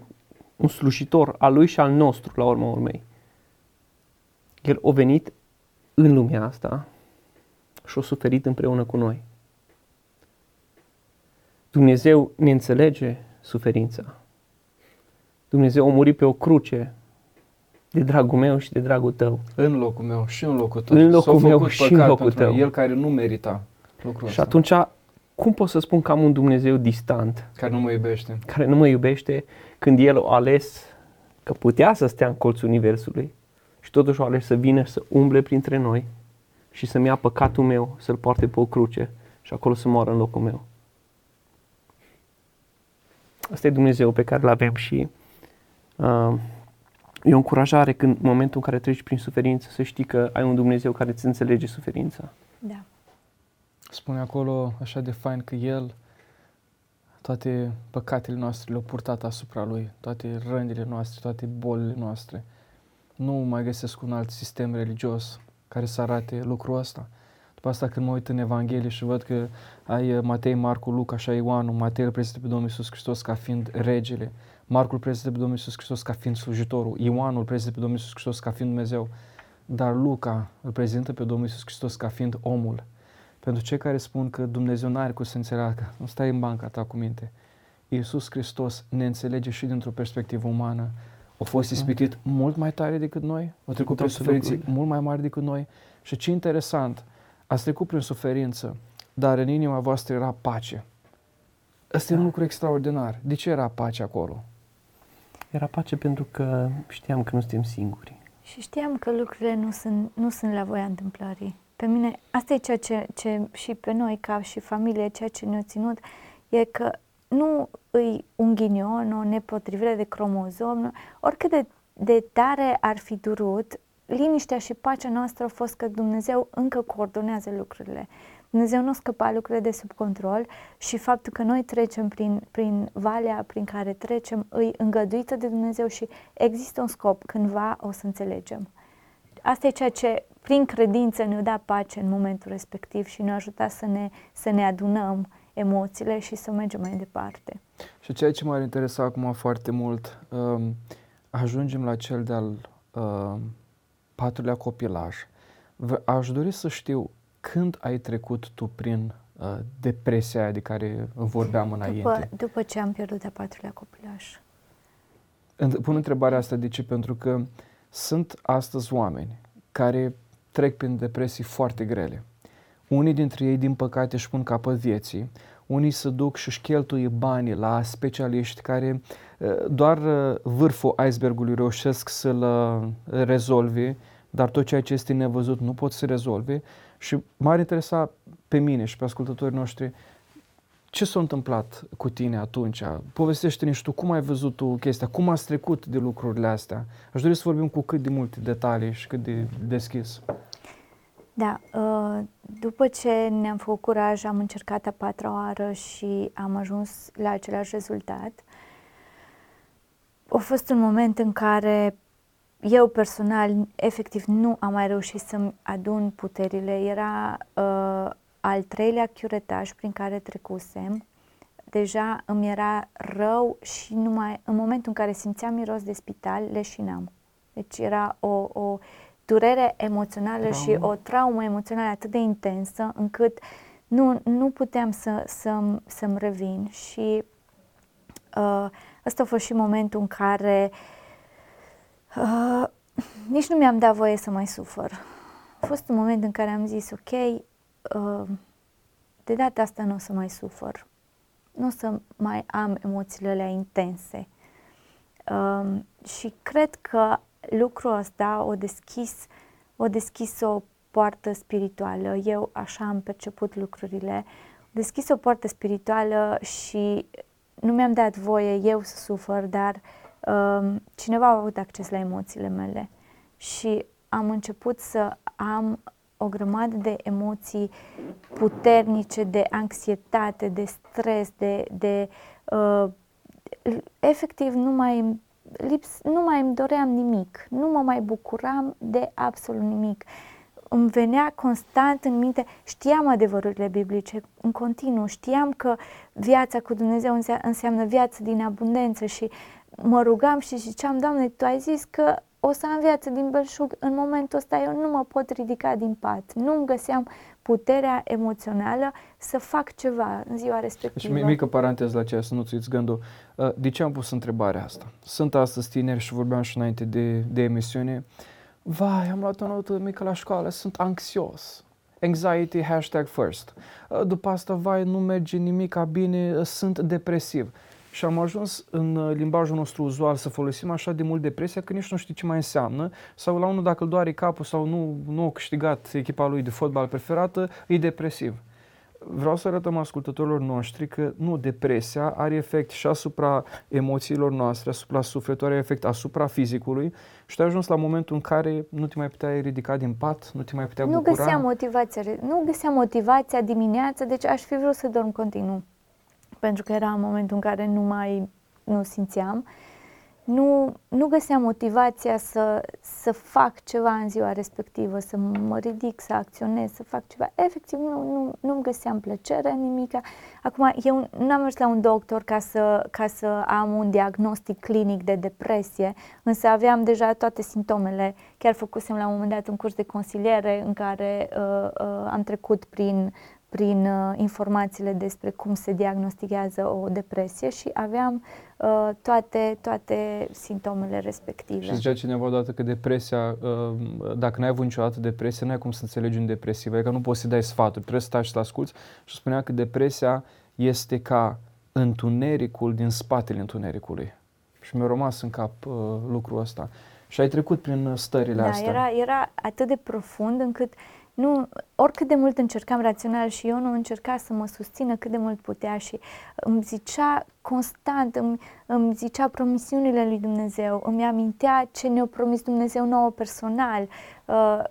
un slujitor al lui și al nostru, la urma urmei. El a venit în lumea asta și a suferit împreună cu noi. Dumnezeu ne înțelege suferința. Dumnezeu a murit pe o cruce de dragul meu și de dragul tău. În locul meu și în locul tău. În locul S-a meu făcut și în păcat locul pentru tău. El care nu merita lucrul Și ăsta, atunci, cum pot să spun că am un Dumnezeu distant, care nu mă iubește. care nu mă iubește, când El a ales că putea să stea în colțul Universului și totuși a ales să vină să umble printre noi și să-mi ia păcatul meu, să-l poarte pe o cruce și acolo să moară în locul meu. Asta e Dumnezeu pe care îl avem și uh, e o încurajare când în momentul în care treci prin suferință să știi că ai un Dumnezeu care îți înțelege suferința. Da. Spune acolo așa de fain că El toate păcatele noastre le-a purtat asupra Lui, toate rănile noastre, toate bolile noastre. Nu mai găsesc un alt sistem religios care să arate lucrul ăsta. După asta când mă uit în Evanghelie și văd că ai uh, Matei, Marcu, Luca și Ioanu, Matei îl prezintă pe Domnul Iisus Hristos ca fiind regele, Marcul îl prezintă pe Domnul Iisus Hristos ca fiind slujitorul, Ioanul îl prezintă pe Domnul Iisus Hristos ca fiind Dumnezeu, dar Luca îl prezintă pe Domnul Iisus Hristos ca fiind omul. Pentru cei care spun că Dumnezeu nu are cum să înțeleagă, nu stai în banca ta cu minte. Iisus Hristos ne înțelege și dintr-o perspectivă umană. A fost ispitit mult mai tare decât noi, a trecut prin Toate suferințe lucrurile. mult mai mari decât noi. Și ce interesant, ați trecut prin suferință, dar în inima voastră era pace. Ăsta e un lucru extraordinar. De ce era pace acolo? Era pace pentru că știam că nu suntem singuri. Și știam că lucrurile nu sunt, nu sunt la voia întâmplării. Pe mine, asta e ceea ce, ce și pe noi, ca și familie, ceea ce ne-a ținut, e că nu îi un ghinion, o nepotrivire de cromozom, nu- oricât de, de tare ar fi durut, liniștea și pacea noastră a fost că Dumnezeu încă coordonează lucrurile. Dumnezeu nu scăpa lucrurile de sub control și faptul că noi trecem prin, prin valea prin care trecem îi îngăduită de Dumnezeu și există un scop, cândva o să înțelegem. Asta e ceea ce prin credință ne-a dat pace în momentul respectiv și ne-a ajutat să ne, să ne adunăm emoțiile și să mergem mai departe. Și ceea ce m-ar interesa acum foarte mult, um, ajungem la cel de-al um, patrulea copilaj. V- Aș dori să știu când ai trecut tu prin uh, depresia aia de care vorbeam înainte. După, după ce am pierdut a patrulea copilaj. Înd- Pun întrebarea asta de ce? Pentru că sunt astăzi oameni care trec prin depresii foarte grele. Unii dintre ei, din păcate, își pun capăt vieții. Unii se duc și își cheltuie banii la specialiști care eh, doar eh, vârful icebergului reușesc să-l eh, rezolve, dar tot ceea ce este nevăzut nu pot să rezolve. Și m-ar interesa pe mine și pe ascultătorii noștri ce s-a întâmplat cu tine atunci? Povestește-ne și tu cum ai văzut tu chestia, cum ați trecut de lucrurile astea. Aș dori să vorbim cu cât de multe detalii și cât de deschis. Da, uh, după ce ne-am făcut curaj, am încercat a patra oară și am ajuns la același rezultat. A fost un moment în care eu personal, efectiv, nu am mai reușit să-mi adun puterile. Era uh, al treilea chiuretaj prin care trecusem. Deja îmi era rău și numai în momentul în care simțeam miros de spital, leșinam. Deci era o, o durere emoțională și Traumă. o traumă emoțională atât de intensă încât nu, nu puteam să, să, să-mi revin și uh, ăsta a fost și momentul în care uh, nici nu mi-am dat voie să mai sufăr. A fost un moment în care am zis, ok, uh, de data asta nu o să mai sufăr. Nu o să mai am emoțiile alea intense. Um, și cred că lucrul ăsta o deschis, o deschis o poartă spirituală. Eu așa am perceput lucrurile. O deschis o poartă spirituală și nu mi-am dat voie eu să sufăr, dar um, cineva a avut acces la emoțiile mele și am început să am o grămadă de emoții puternice, de anxietate, de stres, de, de uh, efectiv nu mai lips, nu mai îmi doream nimic, nu mă mai bucuram de absolut nimic. Îmi venea constant în minte, știam adevărurile biblice în continuu, știam că viața cu Dumnezeu înseamnă viață din abundență și mă rugam și ziceam, Doamne, Tu ai zis că o să am viață din belșug, în momentul ăsta eu nu mă pot ridica din pat, nu îmi găseam puterea emoțională să fac ceva în ziua respectivă. Deci, mică paranteză la aceea, să nu-ți uiți gândul. Uh, de ce am pus întrebarea asta? Sunt astăzi tineri și vorbeam și înainte de, de emisiune. Vai, am luat o notă mică la școală, sunt anxios. Anxiety, hashtag first. Uh, după asta, vai, nu merge nimic bine, sunt depresiv. Și am ajuns în uh, limbajul nostru uzual să folosim așa de mult depresia că nici nu știi ce mai înseamnă sau la unul dacă îl doare capul sau nu, nu a câștigat echipa lui de fotbal preferată, e depresiv. Vreau să arătăm ascultătorilor noștri că nu, depresia are efect și asupra emoțiilor noastre, asupra sufletului, are efect asupra fizicului și te ajuns la momentul în care nu te mai puteai ridica din pat, nu te mai puteai nu bucura. Găseam motivația, nu găseam motivația dimineața, deci aș fi vrut să dorm continuu pentru că era în momentul în care nu mai nu simțeam, nu, nu găseam motivația să, să fac ceva în ziua respectivă, să mă ridic, să acționez, să fac ceva. Efectiv, nu, nu, nu-mi găseam plăcere în nimic. Acum, eu nu am mers la un doctor ca să, ca să am un diagnostic clinic de depresie, însă aveam deja toate simptomele. Chiar făcusem la un moment dat un curs de consiliere în care uh, uh, am trecut prin prin uh, informațiile despre cum se diagnostichează o depresie și aveam uh, toate, toate simptomele respective. Și zicea cineva odată că depresia, uh, dacă n-ai avut niciodată depresie, n-ai cum să înțelegi un depresiv, adică nu poți să dai sfaturi, trebuie să stai și să asculți și spunea că depresia este ca întunericul din spatele întunericului. Și mi-a rămas în cap uh, lucrul ăsta. Și ai trecut prin stările da, astea. Era, era atât de profund încât uh, nu, oricât de mult încercam rațional și eu nu încerca să mă susțină cât de mult putea și îmi zicea constant, îmi, îmi zicea promisiunile lui Dumnezeu, îmi amintea ce ne-a promis Dumnezeu nouă personal, uh,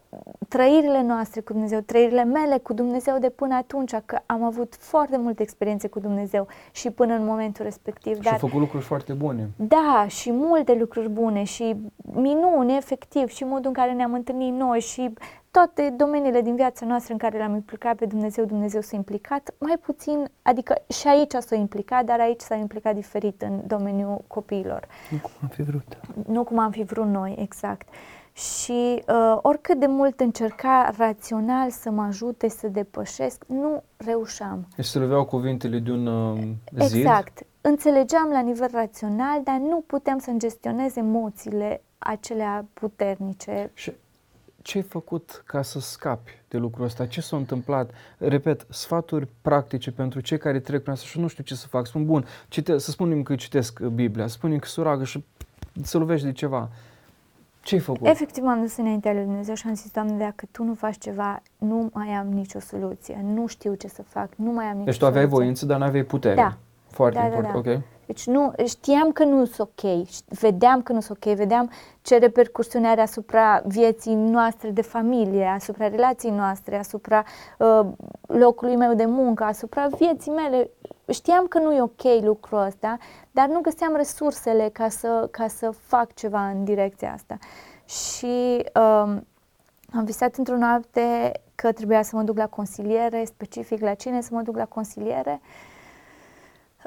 trăirile noastre cu Dumnezeu, trăirile mele cu Dumnezeu de până atunci, că am avut foarte multe experiențe cu Dumnezeu și până în momentul respectiv. Și dar, făcut lucruri foarte bune. Da, și multe lucruri bune și minuni, efectiv, și modul în care ne-am întâlnit noi și toate domeniile din viața noastră în care l-am implicat pe Dumnezeu, Dumnezeu s-a implicat, mai puțin, adică și aici s-a implicat, dar aici s-a implicat diferit în domeniul copiilor. Nu cum am fi vrut. Nu cum am fi vrut noi, exact. Și uh, oricât de mult încerca rațional să mă ajute să depășesc, nu reușeam. Deci se loveau cuvintele de un uh, zid? Exact. Înțelegeam la nivel rațional, dar nu puteam să-mi gestionez emoțiile acelea puternice. Și ce ai făcut ca să scapi de lucrul ăsta? Ce s-a întâmplat? Repet, sfaturi practice pentru cei care trec prin asta și nu știu ce să fac. Spun, bun, cite, să spunem că citesc Biblia, spunem că suragă și să lovești de ceva. Ce ai făcut? Efectiv m-am dus înaintea lui Dumnezeu și am zis, Doamne, dacă Tu nu faci ceva, nu mai am nicio soluție, nu știu ce să fac, nu mai am nicio Deci tu aveai soluție. voință, dar nu aveai putere. Da. Foarte da, important, da, da. ok. Deci nu, știam că nu sunt ok, vedeam că nu sunt ok, vedeam ce repercusiune are asupra vieții noastre de familie, asupra relației noastre, asupra uh, locului meu de muncă, asupra vieții mele. Știam că nu e ok lucrul ăsta, dar nu găseam resursele ca să, ca să fac ceva în direcția asta. Și uh, am visat într-o noapte că trebuia să mă duc la consiliere, specific la cine să mă duc la consiliere. Uh,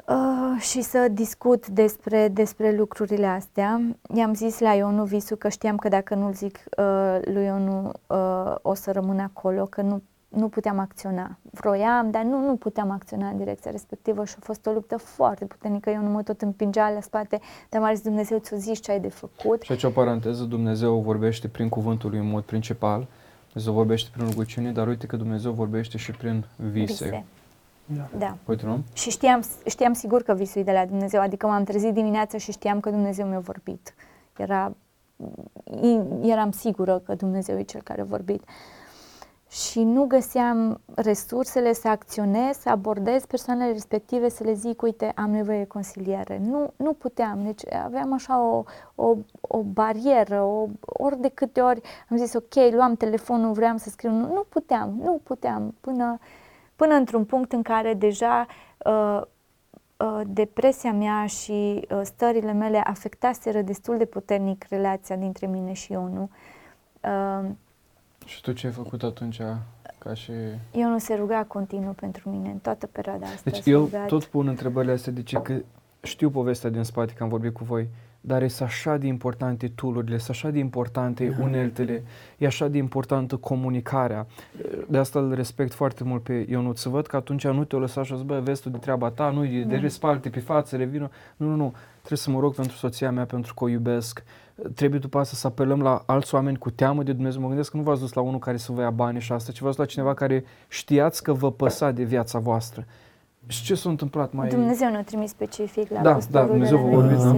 Uh, și să discut despre, despre lucrurile astea. I-am zis la Ionu visul că știam că dacă nu-l zic uh, lui Ionu uh, o să rămân acolo, că nu, nu puteam acționa. Vroiam, dar nu, nu puteam acționa în direcția respectivă și a fost o luptă foarte puternică. Eu nu mă tot împingea la spate, dar m-a zis Dumnezeu, ți-o zici ce ai de făcut. Și aici o paranteză, Dumnezeu vorbește prin cuvântul lui în mod principal, Dumnezeu vorbește prin rugăciune, dar uite că Dumnezeu vorbește și prin vise. vise. Da. da. Uite, nu? Și știam, știam sigur că visul de la Dumnezeu, adică m-am trezit dimineața și știam că Dumnezeu mi-a vorbit. Era, eram sigură că Dumnezeu e cel care a vorbit. și nu găseam resursele să acționez, să abordez persoanele respective, să le zic, uite, am nevoie de consiliere. Nu, nu puteam, deci aveam așa o, o, o barieră, o, ori de câte ori am zis, ok, luam telefonul, vreau să scriu, nu, nu puteam, nu puteam, până, până într-un punct în care deja uh, uh, depresia mea și uh, stările mele afectaseră destul de puternic relația dintre mine și Ionu. Uh, și tu ce ai făcut atunci ca și... Eu nu se ruga continuu pentru mine în toată perioada asta. Deci eu rugat. tot pun întrebările astea de ce că știu povestea din spate că am vorbit cu voi, dar e așa de importante tool-urile, sunt așa de importante da. uneltele, e așa de importantă comunicarea. De asta îl respect foarte mult pe Ionut. Să văd că atunci nu te-o lăsa și o bă, vezi tu de treaba ta, nu de, da. de respalte pe față, revină. Nu, nu, nu. Trebuie să mă rog pentru soția mea, pentru că o iubesc. Trebuie după asta să apelăm la alți oameni cu teamă de Dumnezeu. Mă gândesc că nu v-ați dus la unul care să vă ia bani și asta, ci v-ați dus la cineva care știați că vă păsa de viața voastră. Și ce s-a întâmplat mai... Dumnezeu ne-a trimis specific la da, da, Dumnezeu vă vorbit. Da.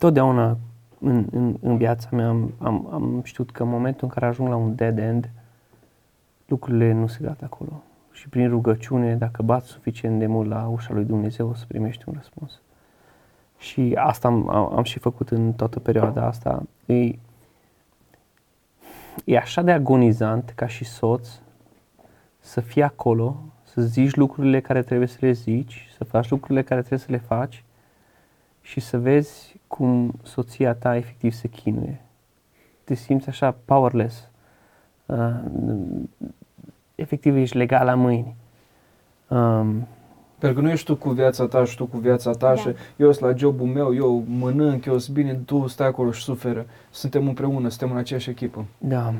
Da. Totdeauna în, în, în viața mea am, am, am știut că în momentul în care ajung la un dead end, lucrurile nu se gata acolo. Și prin rugăciune, dacă bați suficient de mult la ușa lui Dumnezeu, o să primești un răspuns. Și asta am, am, am și făcut în toată perioada asta. E, e așa de agonizant ca și soț să fii acolo, să zici lucrurile care trebuie să le zici, să faci lucrurile care trebuie să le faci și să vezi cum soția ta efectiv se chinuie. Te simți așa powerless. Uh, efectiv ești legal la mâini. Um, pentru că nu ești tu cu viața ta și tu cu viața ta da. și eu sunt la jobul meu, eu mănânc, eu sunt bine, tu stai acolo și suferă. Suntem împreună, suntem în aceeași echipă. Da.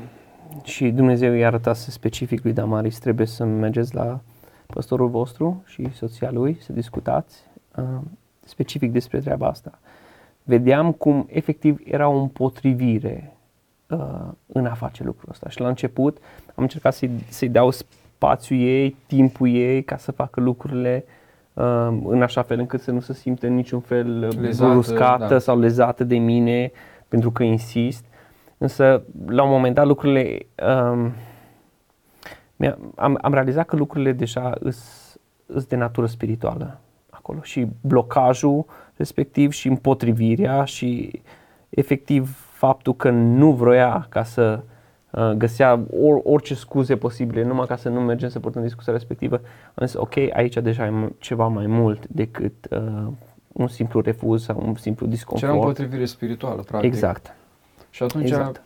Și Dumnezeu i-a arătat specific lui Damaris, trebuie să mergeți la păstorul vostru și soția lui, să discutați uh, specific despre treaba asta. Vedeam cum efectiv era o împotrivire uh, în a face lucrul ăsta. Și la început am încercat să-i, să-i dau spațiul ei, timpul ei ca să facă lucrurile uh, în așa fel încât să nu se simte în niciun fel uh, lezată, bruscată da. sau lezată de mine pentru că insist. Însă la un moment dat lucrurile um, am, am realizat că lucrurile deja sunt de natură spirituală acolo și blocajul respectiv și împotrivirea și efectiv faptul că nu vroia ca să uh, găsea or, orice scuze posibile numai ca să nu mergem să purtăm discuția respectivă. Am zis, ok, aici deja e ceva mai mult decât uh, un simplu refuz sau un simplu disconfort. Ce era împotrivire spirituală, practic. Exact. Și atunci, exact.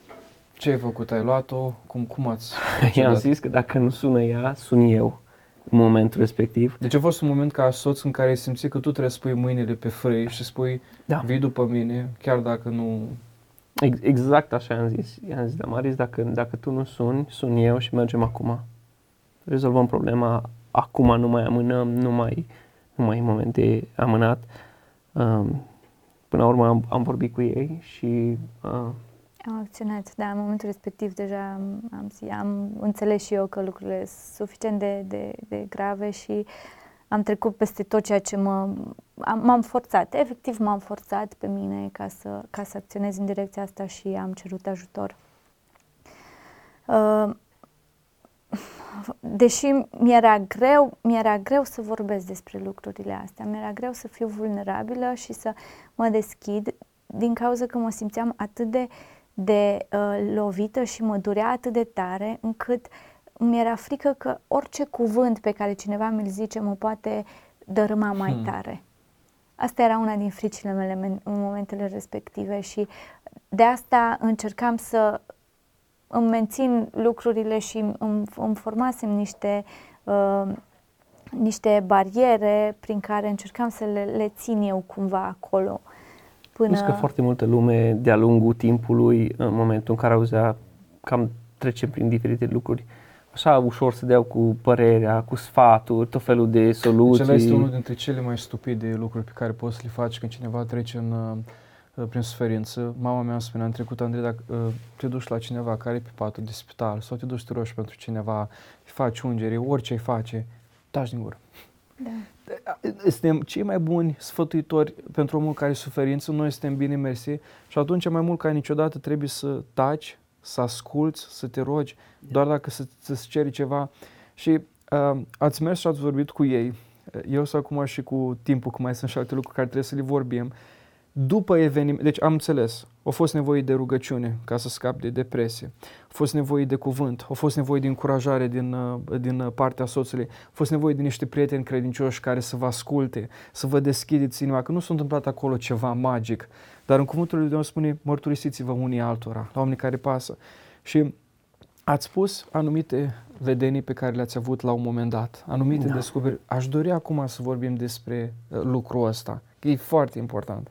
ce ai făcut? Ai luat-o? Cum, cum ați I-am zis că dacă nu sună ea, sun eu în momentul respectiv. Deci a fost un moment ca soț în care ai simțit că tu trebuie să pui mâinile pe frâi și spui, da. vii după mine, chiar dacă nu Exact așa am zis. I-am zis, Damaris, dacă, dacă tu nu suni, sun eu și mergem acum. Rezolvăm problema acum, nu mai amânăm, nu mai, nu mai e moment de amânat. Um, până la urmă am, am vorbit cu ei și... Uh, am acționat, da, în momentul respectiv deja am, am, am înțeles și eu că lucrurile sunt suficient de, de, de grave și uh, am trecut peste tot ceea ce mă, am, m-am forțat, efectiv m-am forțat pe mine ca să, ca să acționez în direcția asta și am cerut ajutor. Uh, deși mi-era greu, mi-era greu să vorbesc despre lucrurile astea, mi-era greu să fiu vulnerabilă și să mă deschid din cauza că mă simțeam atât de, de uh, lovită și mă durea atât de tare încât uh, mi-era frică că orice cuvânt pe care cineva mi-l zice mă poate dărâma mai hmm. tare. Asta era una din fricile mele în momentele respective și de asta încercam să îmi mențin lucrurile și îmi, îmi formasem niște, uh, niște bariere prin care încercam să le, le țin eu cumva acolo. Până... Plus că foarte multă lume de-a lungul timpului, în momentul în care auzea cam trecem prin diferite lucruri, așa ușor să dea cu părerea, cu sfaturi, tot felul de soluții. Acela este unul dintre cele mai stupide lucruri pe care poți să le faci când cineva trece în, uh, prin suferință. Mama mea spunea în trecut, Andrei, dacă uh, te duci la cineva care e pe patul de spital sau te duci să te rogi pentru cineva, îi faci ungere, orice îi face, taci din gură. Da. Suntem cei mai buni sfătuitori pentru omul care e suferință, noi suntem bine mersi și atunci mai mult ca niciodată trebuie să taci, să asculți, să te rogi, doar dacă să, să-ți ceri ceva. Și uh, ați mers și ați vorbit cu ei. Eu sunt acum și cu timpul, că mai sunt și alte lucruri care trebuie să le vorbim. După eveniment, deci am înțeles, au fost nevoie de rugăciune ca să scap de depresie, a fost nevoie de cuvânt, a fost nevoie de încurajare din, uh, din partea soțului, a fost nevoie de niște prieteni credincioși care să vă asculte, să vă deschideți inima, că nu s-a întâmplat acolo ceva magic, dar în cuvântul lui Dumnezeu spune mărturisiți-vă unii altora, la oamenii care pasă. Și ați spus anumite vedenii pe care le-ați avut la un moment dat, anumite da. descoperiri. Aș dori acum să vorbim despre uh, lucrul ăsta, că e foarte important.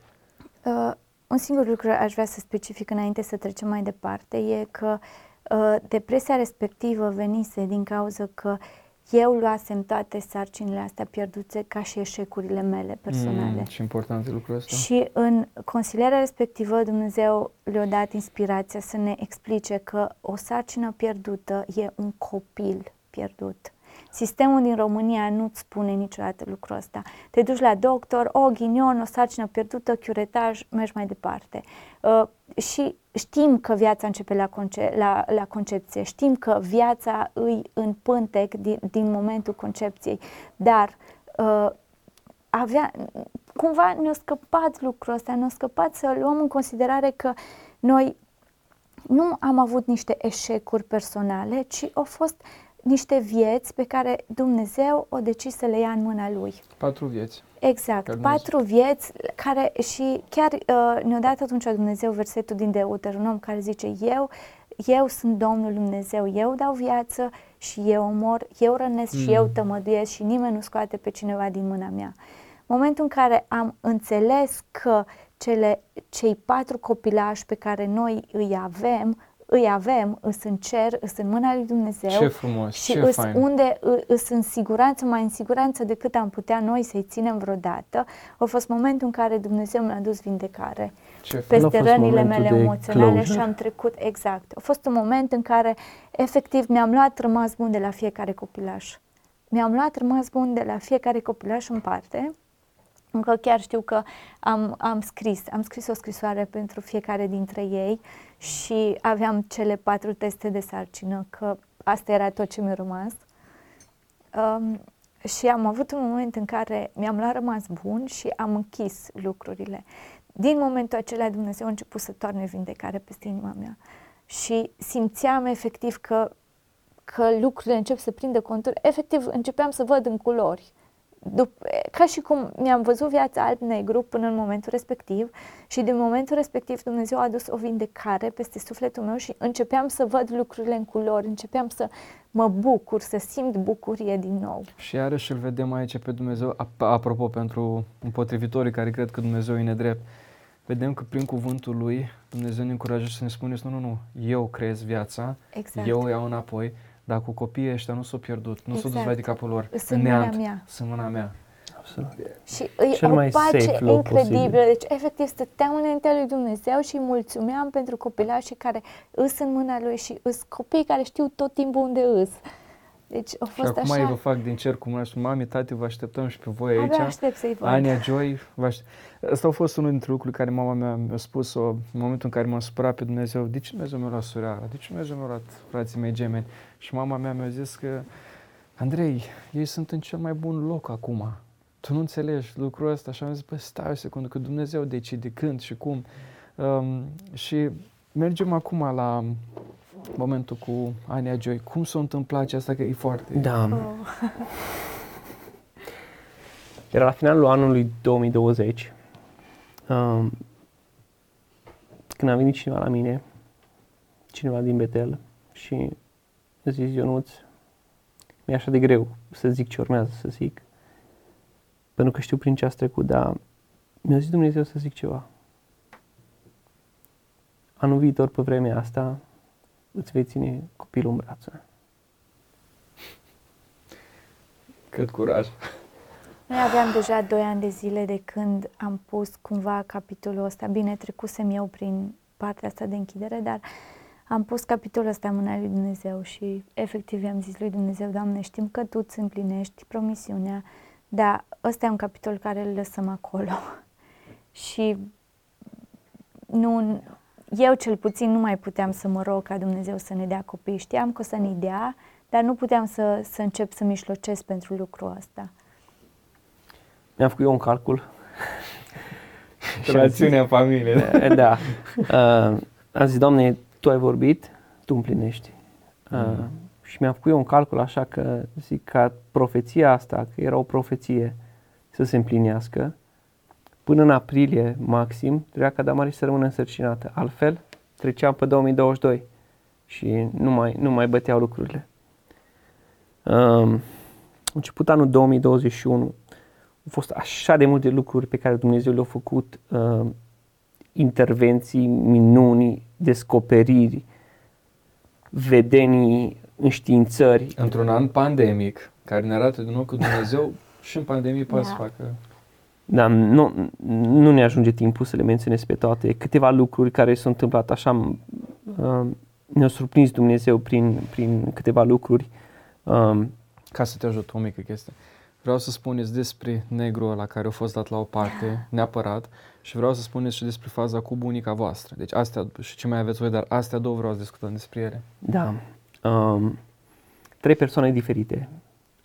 Uh, un singur lucru aș vrea să specific înainte să trecem mai departe e că uh, depresia respectivă venise din cauza că eu luasem toate sarcinile astea pierdute ca și eșecurile mele personale. Mm, și important lucrul ăsta. Și în consilierea respectivă Dumnezeu le-a dat inspirația să ne explice că o sarcină pierdută e un copil pierdut. Sistemul din România nu-ți spune niciodată lucrul ăsta. Te duci la doctor, o ghinion, o sarcină pierdută, chiuretaj, mergi mai departe. Uh, și știm că viața începe la, conce- la, la concepție, știm că viața îi în pântec din, din momentul concepției, dar uh, avea, cumva ne-a scăpat lucrul ăsta, ne-a scăpat să luăm în considerare că noi nu am avut niște eșecuri personale, ci au fost niște vieți pe care Dumnezeu o decis să le ia în mâna Lui. Patru vieți. Exact, patru vieți care și chiar uh, ne-a dat atunci Dumnezeu versetul din Deuteronom care zice eu, eu sunt Domnul Dumnezeu, eu dau viață și eu omor, eu rănesc mm. și eu tămăduiesc și nimeni nu scoate pe cineva din mâna mea. Momentul în care am înțeles că cele, cei patru copilași pe care noi îi avem îi avem, îs în cer, îs în mâna lui Dumnezeu ce frumos, și ce îs fain. unde îs în siguranță, mai în siguranță decât am putea noi să-i ținem vreodată. A fost momentul în care Dumnezeu mi-a dus vindecare ce peste rănile mele emoționale și am trecut, exact. A fost un moment în care efectiv mi-am luat rămas bun de la fiecare copilaș. Mi-am luat rămas bun de la fiecare copilaș în parte încă chiar știu că am, am scris, am scris o scrisoare pentru fiecare dintre ei și aveam cele patru teste de sarcină, că asta era tot ce mi-a rămas. Um, și am avut un moment în care mi-am luat rămas bun și am închis lucrurile. Din momentul acela Dumnezeu a început să toarne vindecare peste inima mea. Și simțeam efectiv că, că lucrurile încep să prindă contur. Efectiv începeam să văd în culori dup- ca și cum mi-am văzut viața alb-negru până în momentul respectiv și din momentul respectiv Dumnezeu a adus o vindecare peste sufletul meu și începeam să văd lucrurile în culori, începeam să mă bucur, să simt bucurie din nou. Și iarăși îl vedem aici pe Dumnezeu, apropo pentru împotrivitorii care cred că Dumnezeu e nedrept, vedem că prin cuvântul lui Dumnezeu ne încurajează să ne spuneți, nu, nu, nu, eu creez viața, exact. eu o iau înapoi, dar cu copiii ăștia nu s-au pierdut, nu exact. s-au dus exact. la capul lor. Sunt mâna mea. Sunt mâna mea. Absolut. Și îi Cel o mai pace incredibilă. Deci, efectiv, stăteam înaintea lui Dumnezeu și mulțumeam pentru copilașii care îs în mâna lui și îs copii care știu tot timpul unde îs. Deci a fost și acum așa... vă fac din cer cu mâna și mami, tati, vă așteptăm și pe voi aici. Abia aștept să-i văd. Ania, Joy, vă aștept. Asta a fost unul dintre lucrurile care mama mea mi-a spus-o în momentul în care m-am supărat pe Dumnezeu. De ce Dumnezeu mi-a luat sureara? De ce Dumnezeu mi-a luat frații mei gemeni? Și mama mea mi-a zis că, Andrei, ei sunt în cel mai bun loc acum. Tu nu înțelegi lucrul ăsta? Și am zis, bă, stai o secundă, că Dumnezeu decide când și cum. Um, și mergem acum la momentul cu Ania Joy. Cum s-a întâmplat aceasta? Că e foarte... Da. Oh. Era la finalul anului 2020. Um, când a venit cineva la mine, cineva din Betel, și a zis, Ionuț, mi-e așa de greu să zic ce urmează să zic, pentru că știu prin ce ați trecut, dar mi-a zis Dumnezeu să zic ceva. Anul viitor, pe vremea asta, îți vei ține copilul în brațe. Cât curaj! Noi aveam deja 2 ani de zile de când am pus cumva capitolul ăsta. Bine, trecusem eu prin partea asta de închidere, dar am pus capitolul ăsta în mâna lui Dumnezeu și efectiv i-am zis lui Dumnezeu, Doamne, știm că Tu îți împlinești promisiunea, dar ăsta e un capitol care îl lăsăm acolo. și nu, eu cel puțin nu mai puteam să mă rog ca Dumnezeu să ne dea copii. Știam că o să ne dea, dar nu puteam să, să încep să mișlocesc pentru lucrul ăsta. Mi-am făcut eu un calcul. Rațiunea familiei. Da. Uh, am zis, Doamne, Tu ai vorbit, Tu împlinești. Uh, mm. Și mi-am făcut eu un calcul așa că zic ca profeția asta, că era o profeție să se împlinească, până în aprilie maxim, trebuia ca Damaris să rămână însărcinată. Altfel, treceam pe 2022 și nu mai, nu mai băteau lucrurile. Um, început anul 2021, au fost așa de multe lucruri pe care Dumnezeu le-a făcut, uh, intervenții, minuni, descoperiri, vedenii, înștiințări. Într-un an pandemic, care ne arată din nou că Dumnezeu și în pandemie poate da. să facă da, nu, nu ne ajunge timpul să le menționez pe toate. Câteva lucruri care s-au întâmplat așa, uh, ne-a surprins Dumnezeu prin, prin câteva lucruri. Um, Ca să te ajut o mică chestie. Vreau să spuneți despre negru la care a fost dat la o parte, neapărat, și vreau să spuneți și despre faza cu bunica voastră. Deci astea, și ce mai aveți voi, dar astea două vreau să discutăm despre ele. Da. Um, trei persoane diferite.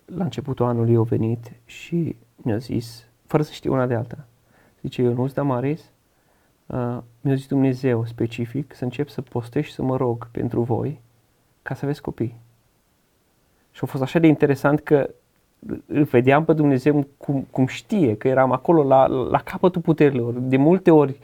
La începutul anului au venit și mi-au zis, fără să știe una de alta. Zice, eu nu sunt Damaris, uh, mi-a zis Dumnezeu specific să încep să postez și să mă rog pentru voi ca să aveți copii. Și a fost așa de interesant că îl vedeam pe Dumnezeu cum, cum știe că eram acolo la, la capătul puterilor. De multe ori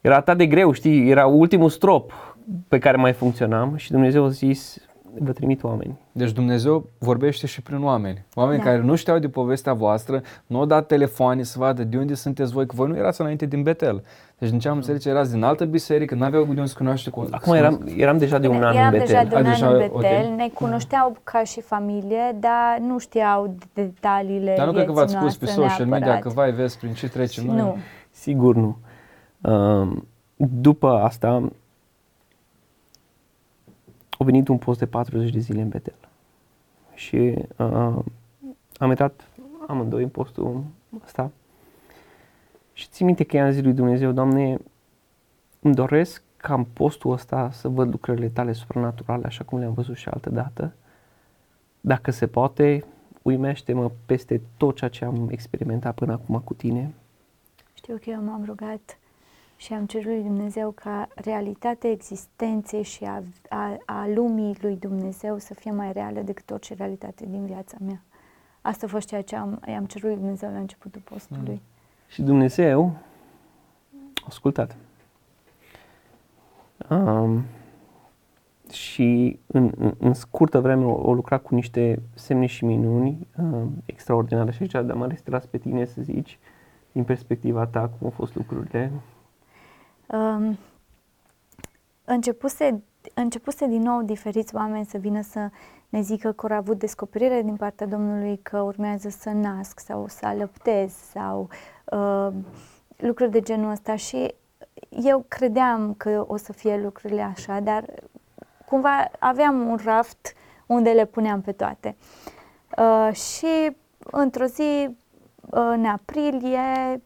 era atât de greu, știi, era ultimul strop pe care mai funcționam și Dumnezeu a zis, vă trimit oameni. Deci Dumnezeu vorbește și prin oameni. Oameni da. care nu știau de povestea voastră, nu au dat telefoane să vadă de unde sunteți voi, că voi nu erați înainte din Betel. Deci din ce am înțeles, erați din altă biserică, nu aveau de unde să cunoaște cu Acum eram, eram deja de un an eram în Betel. deja de un an deja, în Betel, okay. ne cunoșteau ca și familie, dar nu știau detaliile Dar nu cred că v-ați spus pe social neapărat. media că vai, vezi prin ce trecem noi. Nu. Sigur nu. Uh, după asta, a venit un post de 40 de zile în Betel. Și uh, am intrat amândoi în postul ăsta. Și țin minte că i-am zis lui Dumnezeu, Doamne, îmi doresc ca în postul ăsta să văd lucrările tale supranaturale, așa cum le-am văzut și altă dată. Dacă se poate, uimește-mă peste tot ceea ce am experimentat până acum cu tine. Știu că eu m-am rugat și am cerut lui Dumnezeu ca realitatea existenței și a, a, a lumii lui Dumnezeu să fie mai reală decât orice realitate din viața mea. Asta a fost ceea ce am, i-am cerut lui Dumnezeu la începutul postului. Mm. Și Dumnezeu a ascultat. Um, și în, în, în scurtă vreme o, o lucrat cu niște semne și minuni um, extraordinare și aici am ales pe tine să zici din perspectiva ta cum au fost lucrurile um, începuse, începuse din nou diferiți oameni să vină să ne zică că au avut descoperire din partea Domnului că urmează să nasc sau să alăptez sau uh, lucruri de genul ăsta și eu credeam că o să fie lucrurile așa, dar cumva aveam un raft unde le puneam pe toate. Uh, și într-o zi, uh, în aprilie,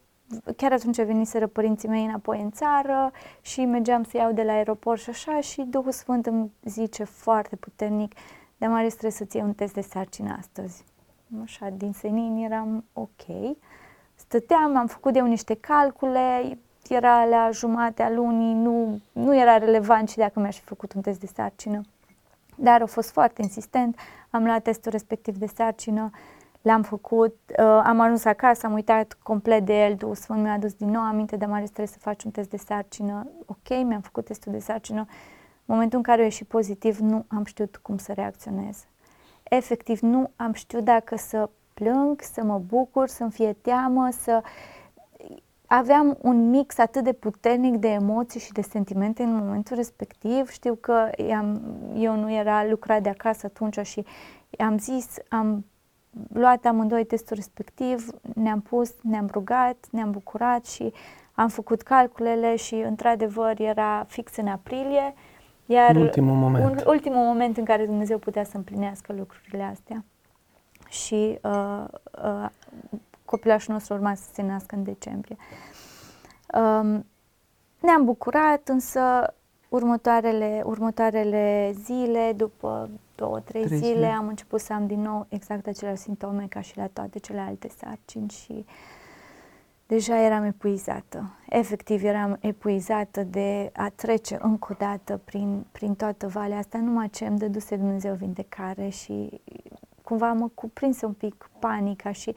chiar atunci veniseră părinții mei înapoi în țară și mergeam să iau de la aeroport și așa și Duhul Sfânt îmi zice foarte puternic, de mare trebuie să-ți iei un test de sarcină astăzi. Așa, din senin eram ok. Stăteam, am făcut eu niște calcule, era la jumatea lunii, nu, nu era relevant și dacă mi-aș fi făcut un test de sarcină. Dar a fost foarte insistent, am luat testul respectiv de sarcină, L-am făcut, uh, am ajuns acasă, am uitat complet de el, Duhul Sfânt mi-a adus din nou aminte de mare trebuie să faci un test de sarcină. Ok, mi-am făcut testul de sarcină. În momentul în care a ieșit pozitiv, nu am știut cum să reacționez. Efectiv, nu am știut dacă să plâng, să mă bucur, să-mi fie teamă, să... Aveam un mix atât de puternic de emoții și de sentimente în momentul respectiv. Știu că eu nu era lucrat de acasă atunci și am zis, am luat amândoi testul respectiv, ne-am pus, ne-am rugat, ne-am bucurat și am făcut calculele și într-adevăr era fix în aprilie, iar ultimul moment. Un, ultimul moment în care Dumnezeu putea să împlinească lucrurile astea. Și uh, uh, copilașul nostru urma să se nască în decembrie. Um, ne-am bucurat, însă următoarele, următoarele zile, după două, trei, Trei zile, zile. am început să am din nou exact aceleași simptome ca și la toate celelalte sarcini și deja eram epuizată. Efectiv, eram epuizată de a trece încă o dată prin, prin toată valea asta, numai ce îmi dăduse Dumnezeu vindecare și cumva mă cuprinse un pic panica și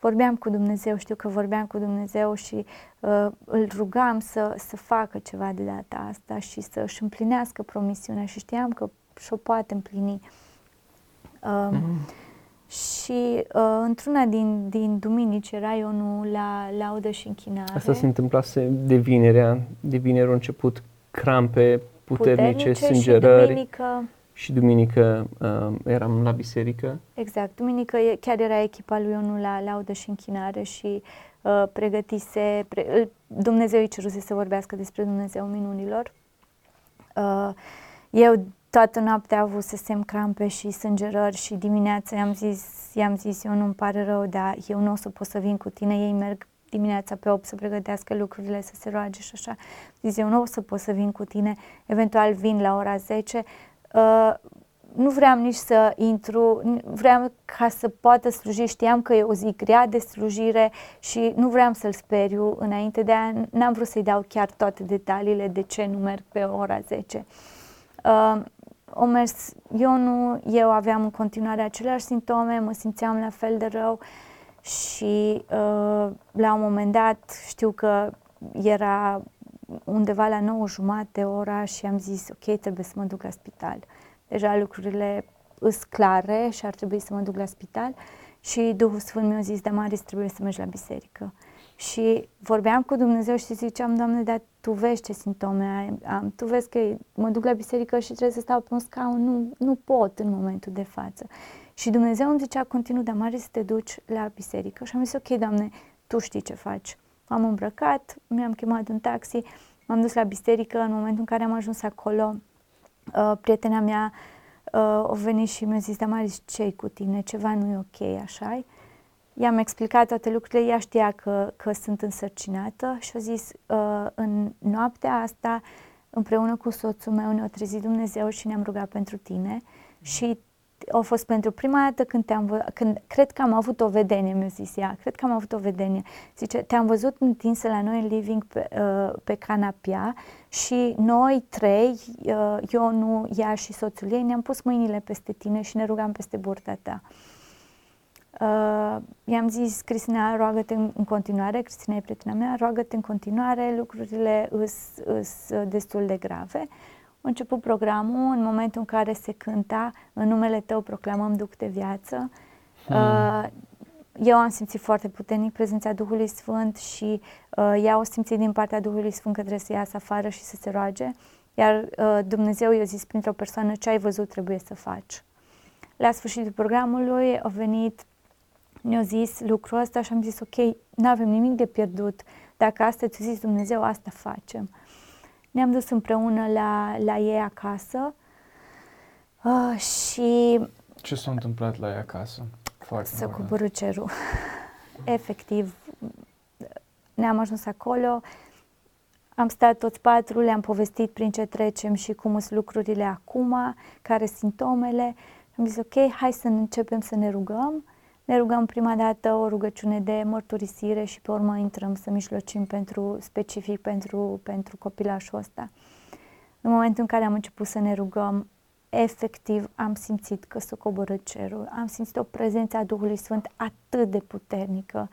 vorbeam cu Dumnezeu, știu că vorbeam cu Dumnezeu și uh, îl rugam să, să facă ceva de data asta și să își împlinească promisiunea și știam că și-o poate împlini. Uh, Mm. și uh, într-una din, din duminici era Ionul la laudă și închinare. Asta se întâmplase de vinerea, de vineri au început crampe puternice, și sângerări duminică, și duminică uh, eram la biserică. exact, duminică e- chiar era echipa lui Ionul la laudă și închinare și uh, pregătise, pre, îl- Dumnezeu îi ceruse să vorbească despre Dumnezeu minunilor. Uh, eu toată noaptea avusesem crampe și sângerări și dimineața i-am zis, i-am zis, eu nu-mi pare rău, dar eu nu o să pot să vin cu tine, ei merg dimineața pe 8 să pregătească lucrurile, să se roage și așa. Zis, eu nu o să pot să vin cu tine, eventual vin la ora 10. Uh, nu vreau nici să intru, n- vreau ca să poată sluji, știam că e o zi grea de slujire și nu vreau să-l speriu înainte de a, n-am vrut să-i dau chiar toate detaliile de ce nu merg pe ora 10. Uh, o mers, eu nu, eu aveam în continuare aceleași simptome, mă simțeam la fel de rău și uh, la un moment dat știu că era undeva la 9 jumate ora și am zis ok, trebuie să mă duc la spital. Deja lucrurile îs clare și ar trebui să mă duc la spital și Duhul Sfânt mi-a zis, Damaris, trebuie să mergi la biserică. Și vorbeam cu Dumnezeu și ziceam, Doamne, dar Tu vezi ce simptome ai- am, Tu vezi că mă duc la biserică și trebuie să stau pe un scaun, nu, nu pot în momentul de față. Și Dumnezeu îmi zicea continuu, Damaris, să te duci la biserică. Și am zis, ok, Doamne, Tu știi ce faci. M-am îmbrăcat, mi-am chemat un taxi, m-am dus la biserică, în momentul în care am ajuns acolo, uh, prietena mea uh, a venit și mi-a zis, Damaris, ce cu tine? Ceva nu e ok, așa I-am explicat toate lucrurile, ea știa că, că sunt însărcinată și a zis, uh, în noaptea asta, împreună cu soțul meu, ne-a trezit Dumnezeu și ne-am rugat pentru tine și a fost pentru prima dată când te-am vă- când cred că am avut o vedenie, mi-a zis ea, cred că am avut o vedenie. Zice, te-am văzut întinsă la noi în living pe, uh, pe canapea și noi trei, uh, Ionu, ea și soțul ei, ne-am pus mâinile peste tine și ne rugam peste burta ta. Uh, i-am zis, Cristina, roagă-te în, în continuare, Cristina e prietena mea, roagă-te în continuare, lucrurile îs, îs uh, destul de grave. A început programul, în momentul în care se cânta, în numele tău proclamăm Duc de viață. Uh, eu am simțit foarte puternic prezența Duhului Sfânt și uh, ea o simțit din partea Duhului Sfânt că trebuie să iasă afară și să se roage. Iar uh, Dumnezeu i-a zis printr-o persoană ce ai văzut trebuie să faci. La sfârșitul programului a venit, ne-a zis lucrul ăsta și am zis ok, nu avem nimic de pierdut. Dacă asta ți-a zis Dumnezeu, asta facem. Ne-am dus împreună la, la ei acasă uh, și Ce s-a întâmplat la ea acasă? Foarte să important. coborâ cerul. Efectiv, ne-am ajuns acolo, am stat toți patru, le-am povestit prin ce trecem și cum sunt lucrurile acum, care sunt simptomele. Am zis, ok, hai să începem să ne rugăm. Ne rugăm prima dată o rugăciune de mărturisire și pe urmă intrăm să mijlocim pentru, specific pentru, pentru copilașul ăsta. În momentul în care am început să ne rugăm, efectiv am simțit că s-a coborât cerul, am simțit o prezență a Duhului Sfânt atât de puternică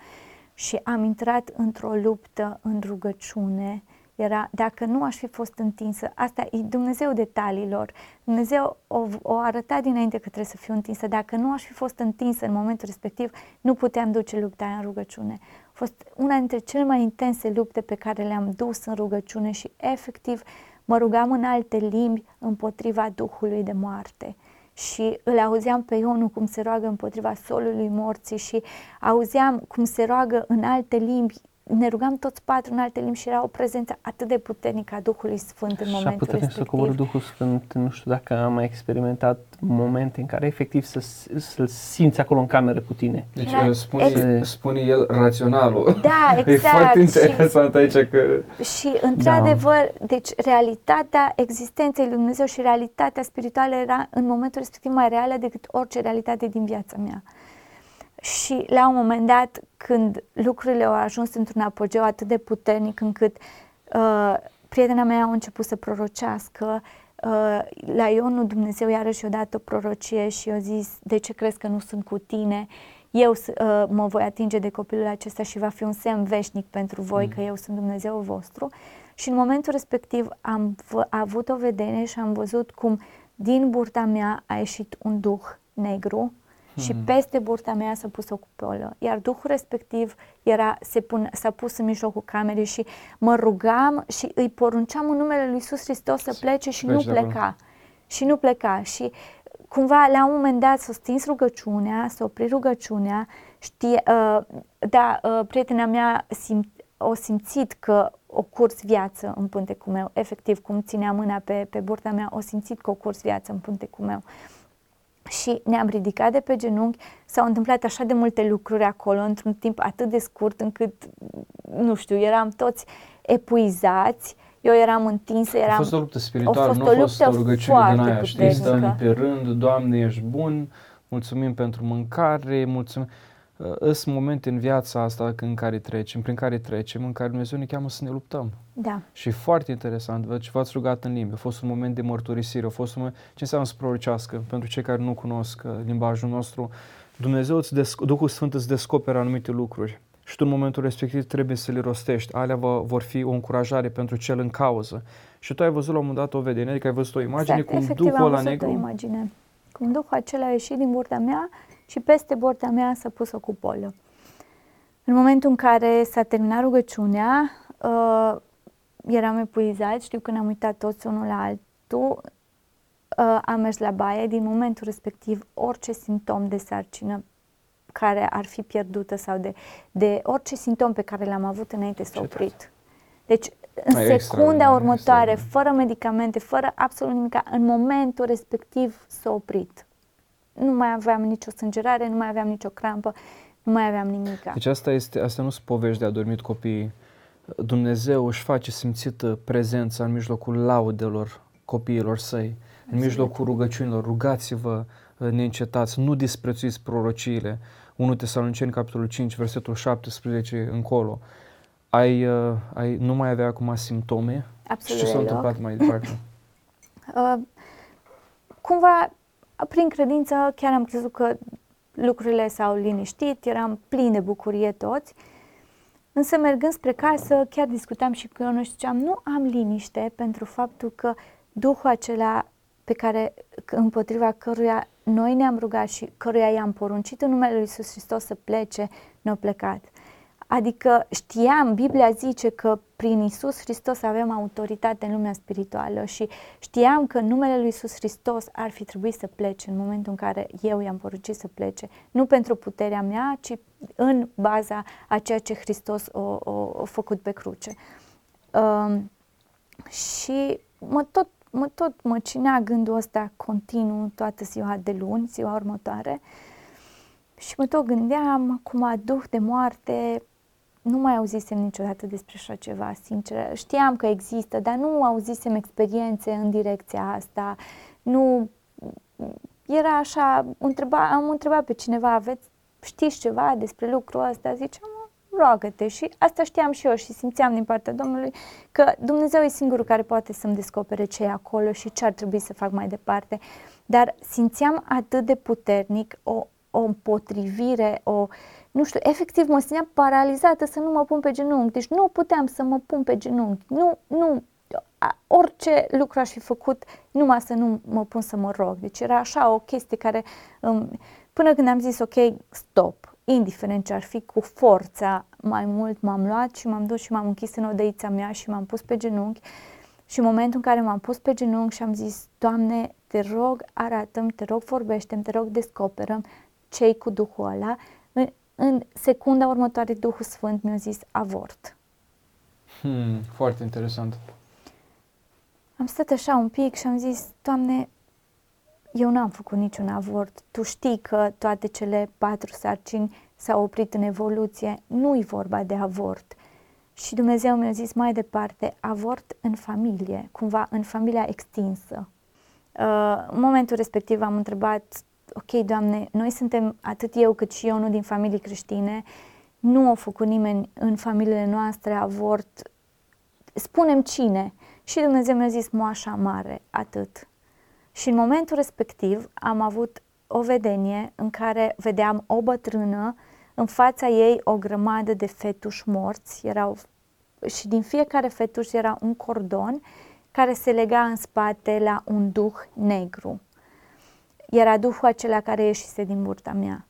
și am intrat într-o luptă în rugăciune. Era, dacă nu aș fi fost întinsă, asta e Dumnezeu detaliilor. Dumnezeu o, o arătat dinainte că trebuie să fiu întinsă. Dacă nu aș fi fost întinsă în momentul respectiv, nu puteam duce lupta aia în rugăciune. A fost una dintre cele mai intense lupte pe care le-am dus în rugăciune și efectiv mă rugam în alte limbi împotriva Duhului de moarte și îl auzeam pe Ionu cum se roagă împotriva solului morții și auzeam cum se roagă în alte limbi ne rugam toți patru în alte limbi și era o prezență atât de puternică a Duhului Sfânt în Așa momentul puternic respectiv. să coboră Duhul Sfânt, nu știu dacă am mai experimentat momente în care efectiv să, să-L simți acolo în cameră cu tine. Deci Era uh, spune, ex- spune el raționalul. Da, E exact. foarte și- interesant aici că... Și, într-adevăr, deci realitatea existenței lui Dumnezeu și realitatea spirituală era în momentul respectiv mai reală decât orice realitate din viața mea. Și la un moment dat, când lucrurile au ajuns într-un apogeu atât de puternic încât uh, prietena mea a început să prorocească, uh, la Ionul Dumnezeu iarăși i-a dat o prorocie și i-a zis, de ce crezi că nu sunt cu tine? Eu s- uh, mă voi atinge de copilul acesta și va fi un semn veșnic pentru voi Mm. că eu sunt Dumnezeu vostru. Și în momentul respectiv am v- avut o vedere și am văzut cum din burta mea a ieșit un duh negru și Mhm. peste burta mea s-a pus o cupolă, iar duhul respectiv era, se pun, s-a pus în mijlocul camerei și mă rugam și îi porunceam în numele lui Iisus Hristos să plece și nu plece de acolo. pleca. Și nu pleca și cumva la un moment dat s-a stins rugăciunea, s-a oprit rugăciunea, știe, uh, da, uh, prietena mea sim, o simțit că o curs viață în pântecul meu, efectiv cum ținea mâna pe, pe burta mea, o simțit că o curs viață în pântecul meu. Și ne-am ridicat de pe genunchi, s-au întâmplat așa de multe lucruri acolo într-un timp atât de scurt încât, nu știu, eram toți epuizați, eu eram întinsă, eram... A fost o luptă spirituală, fost nu o a fost o luptă rugăciune din foarte aia, știi, stăm puternică. pe rând, Doamne, ești bun, mulțumim pentru mâncare, mulțumim. Uh, Sunt momente în viața asta în care trecem, prin care trecem, în care Dumnezeu ne cheamă să ne luptăm. Da, Și e foarte interesant, văd ce v-ați rugat în limbi. A fost un moment de mărturisire, a fost un moment... Ce înseamnă să prorocească? Pentru cei care nu cunosc uh, limbajul nostru, Dumnezeu, îți desc- Duhul Sfânt îți descoperă anumite lucruri și tu în momentul respectiv trebuie să le rostești. Alea vă, vor fi o încurajare pentru cel în cauză. Și tu ai văzut la un moment dat o vedere, adică ai văzut o imagine exact, cum efectiv Duhul am ăla văzut o negru... imagine. Cum Duhul acela a ieșit din burta mea și peste burta mea s-a pus o cupolă. În momentul în care s-a terminat rugăciunea, uh, eram epuizat, știu că ne-am uitat toți unul la altul, uh, am mers la baie, din momentul respectiv orice simptom de sarcină care ar fi pierdută sau de, de orice simptom pe care l-am avut înainte s-a Ce oprit. Deci, în Mai secunda extraordinar, următoare, extraordinar. fără medicamente, fără absolut nimic, în momentul respectiv s-a oprit. Nu mai aveam nicio sângerare, nu mai aveam nicio crampă, nu mai aveam nimic. Deci asta, este, asta nu sunt povești de adormit copiii. Dumnezeu își face simțită prezența în mijlocul laudelor copiilor săi, în mijlocul rugăciunilor. Rugați-vă uh, neîncetați, nu disprețuiți prorociile. 1 Tesaloniceni, capitolul 5, versetul 17 încolo. Ai, uh, ai, nu mai avea acum simptome Absolut și ce s-a deloc. întâmplat mai departe? Uh, cumva, prin credință, chiar am crezut că lucrurile s-au liniștit, eram plini de bucurie toți. Însă mergând spre casă, chiar discutam și cu Ionul și ziceam, nu am liniște pentru faptul că Duhul acela pe care, împotriva căruia noi ne-am rugat și căruia i-am poruncit în numele Lui Iisus Hristos să plece, nu a plecat. Adică știam, Biblia zice că prin Isus Hristos avem autoritate în lumea spirituală și știam că în numele lui Isus Hristos ar fi trebuit să plece în momentul în care eu i-am poruncit să plece. Nu pentru puterea mea, ci în baza a ceea ce Hristos o, o, o făcut pe cruce. Um, și mă tot, mă tot mă cinea gândul ăsta continuu toată ziua de luni, ziua următoare. Și mă tot gândeam, acum duh de moarte, nu mai auzisem niciodată despre așa ceva, sincer. Știam că există, dar nu auzisem experiențe în direcția asta. Nu era așa, întreba, am întrebat pe cineva, aveți, știți ceva despre lucrul ăsta? Ziceam, roagă-te și asta știam și eu și simțeam din partea Domnului că Dumnezeu e singurul care poate să-mi descopere ce e acolo și ce ar trebui să fac mai departe. Dar simțeam atât de puternic o, o împotrivire, o, nu știu, efectiv mă simțeam paralizată să nu mă pun pe genunchi. Deci nu puteam să mă pun pe genunchi. Nu, nu, a, orice lucru aș fi făcut, numai să nu mă pun să mă rog. Deci era așa o chestie care, um, până când am zis, ok, stop, indiferent ce ar fi, cu forța mai mult m-am luat și m-am dus și m-am închis în odăița mea și m-am pus pe genunchi. Și în momentul în care m-am pus pe genunchi și am zis, Doamne, te rog, arată-mi, te rog, vorbește te rog, descoperă ce cu Duhul ăla, în, în secunda următoare Duhul Sfânt mi-a zis avort. Hmm, foarte interesant. Am stat așa un pic și am zis, Doamne, eu n-am făcut niciun avort. Tu știi că toate cele patru sarcini s-au oprit în evoluție. Nu-i vorba de avort. Și Dumnezeu mi-a zis mai departe, avort în familie, cumva în familia extinsă. Uh, în momentul respectiv am întrebat, ok, Doamne, noi suntem atât eu cât și eu, nu din familii creștine, nu a făcut nimeni în familiile noastre avort, spunem cine. Și Dumnezeu mi-a zis moașa mare, atât. Și în momentul respectiv am avut o vedenie în care vedeam o bătrână, în fața ei o grămadă de fetuși morți, erau și din fiecare fetuș era un cordon care se lega în spate la un duh negru. Era duhul acela care ieșise din burta mea.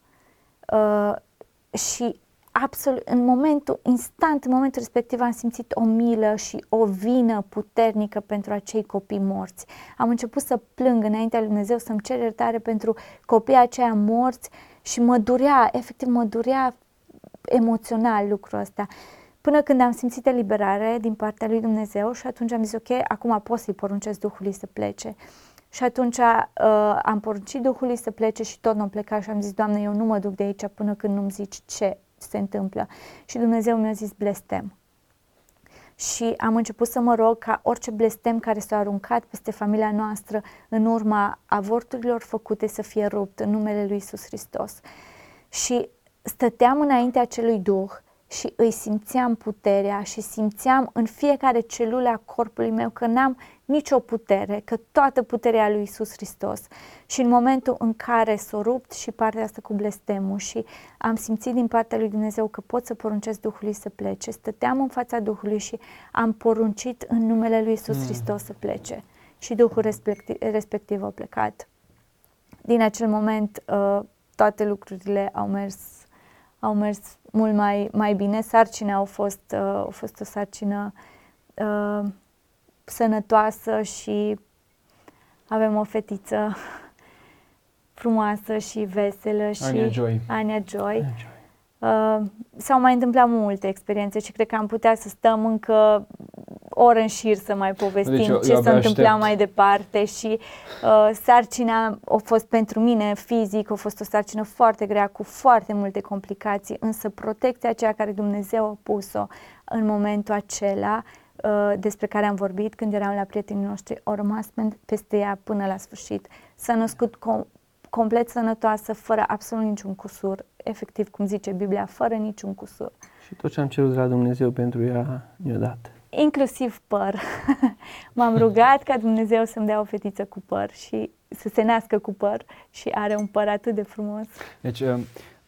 Uh, și absolut, în momentul, instant, în momentul respectiv am simțit o milă și o vină puternică pentru acei copii morți. Am început să plâng înaintea lui Dumnezeu, să-mi cer iertare pentru copiii aceia morți și mă durea, efectiv mă durea emoțional lucrul ăsta. Până când am simțit eliberare din partea lui Dumnezeu și atunci am zis, ok, acum pot să-i poruncesc Duhului să plece. Și atunci uh, am poruncit Duhului să plece și tot nu pleca și am zis, Doamne, eu nu mă duc de aici până când nu-mi zici ce se întâmplă. Și Dumnezeu mi-a zis blestem. Și am început să mă rog ca orice blestem care s-a aruncat peste familia noastră în urma avorturilor făcute să fie rupt în numele lui Isus Hristos. Și stăteam înaintea acelui Duh și îi simțeam puterea și simțeam în fiecare celulă a corpului meu că n-am nicio putere, că toată puterea lui Isus Hristos. Și în momentul în care s-a rupt și partea asta cu blestemul și am simțit din partea lui Dumnezeu că pot să poruncesc Duhului să plece, stăteam în fața Duhului și am poruncit în numele lui Isus mm. Hristos să plece. Și Duhul respectiv, respectiv a plecat. Din acel moment uh, toate lucrurile au mers au mers mult mai, mai bine. Sarcina au fost, uh, a fost o sarcină uh, sănătoasă și avem o fetiță frumoasă și veselă și Ania Joy. Ania Joy. Ania Joy. Uh, s-au mai întâmplat multe experiențe și cred că am putea să stăm încă ore în șir să mai povestim deci eu, ce eu se întâmpla mai departe și uh, sarcina a fost pentru mine fizic, a fost o sarcină foarte grea cu foarte multe complicații, însă protecția aceea care Dumnezeu a pus-o în momentul acela uh, despre care am vorbit când eram la prietenii noștri, au rămas peste ea până la sfârșit. S-a născut com- complet sănătoasă, fără absolut niciun cusur, efectiv, cum zice Biblia, fără niciun cusur. Și tot ce am cerut de la Dumnezeu pentru ea, ne-a dat. Inclusiv păr. M-am rugat ca Dumnezeu să-mi dea o fetiță cu păr și să se nască cu păr și are un păr atât de frumos. Deci, uh,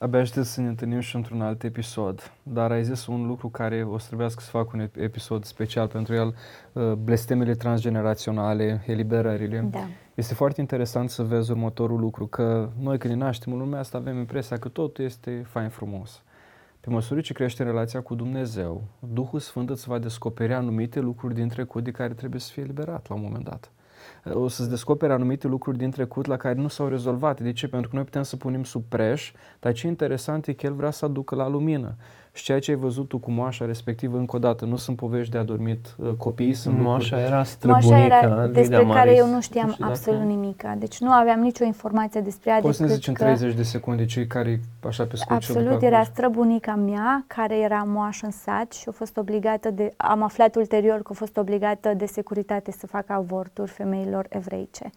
abia aștept să ne întâlnim și într-un alt episod, dar ai zis un lucru care o să trebuiască să fac un episod special pentru el, uh, blestemele transgeneraționale, eliberările. Da. Este foarte interesant să vezi următorul lucru, că noi când ne naștem în lumea asta avem impresia că totul este fain frumos. Pe măsură ce crește relația cu Dumnezeu, Duhul Sfânt îți va descoperi anumite lucruri din trecut de care trebuie să fie eliberat la un moment dat. O să-ți descoperi anumite lucruri din trecut la care nu s-au rezolvat. De ce? Pentru că noi putem să punem sub preș, dar ce interesant e că El vrea să aducă la lumină. Și ceea ce ai văzut tu cu moașa respectivă, încă o dată, nu sunt povești de adormit uh, copii, sunt Moașa lucruri. era străbunica moașa era despre care eu nu știam nu absolut dacă... nimic. Deci nu aveam nicio informație despre ea. Poți să ne zici în 30 de secunde cei care, așa pe scurt, Absolut, era străbunica mea, care era moașă în sat și a fost obligată de, am aflat ulterior că a fost obligată de securitate să facă avorturi femeilor evreice.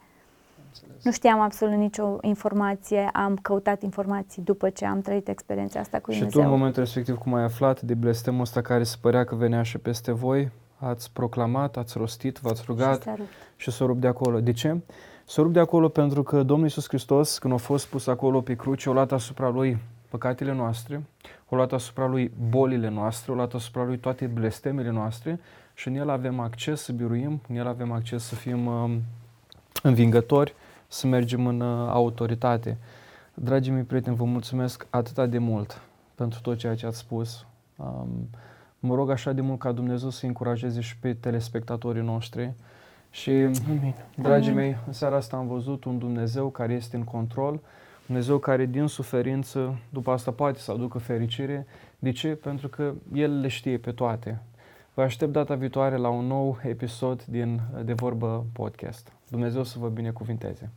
Nu știam absolut nicio informație, am căutat informații după ce am trăit experiența asta cu și Dumnezeu. Și tu în momentul respectiv cum ai aflat de blestemul ăsta care se părea că venea și peste voi, ați proclamat, ați rostit, v-ați rugat și, și s-a rupt de acolo. De ce? S-a rupt de acolo pentru că Domnul Iisus Hristos, când a fost pus acolo pe cruce, a luat asupra Lui păcatele noastre, a luat asupra Lui bolile noastre, a luat asupra Lui toate blestemele noastre și în El avem acces să biruim, în El avem acces să fim uh, învingători, să mergem în uh, autoritate. Dragii mei prieteni, vă mulțumesc atât de mult pentru tot ceea ce ați spus. Um, mă rog așa de mult ca Dumnezeu să încurajeze și pe telespectatorii noștri. Și, Amin. dragii Amin. mei, în seara asta am văzut un Dumnezeu care este în control, Dumnezeu care din suferință, după asta poate să aducă fericire. De ce? Pentru că El le știe pe toate. Vă aștept data viitoare la un nou episod din De Vorbă Podcast. Dumnezeu să vă binecuvinteze!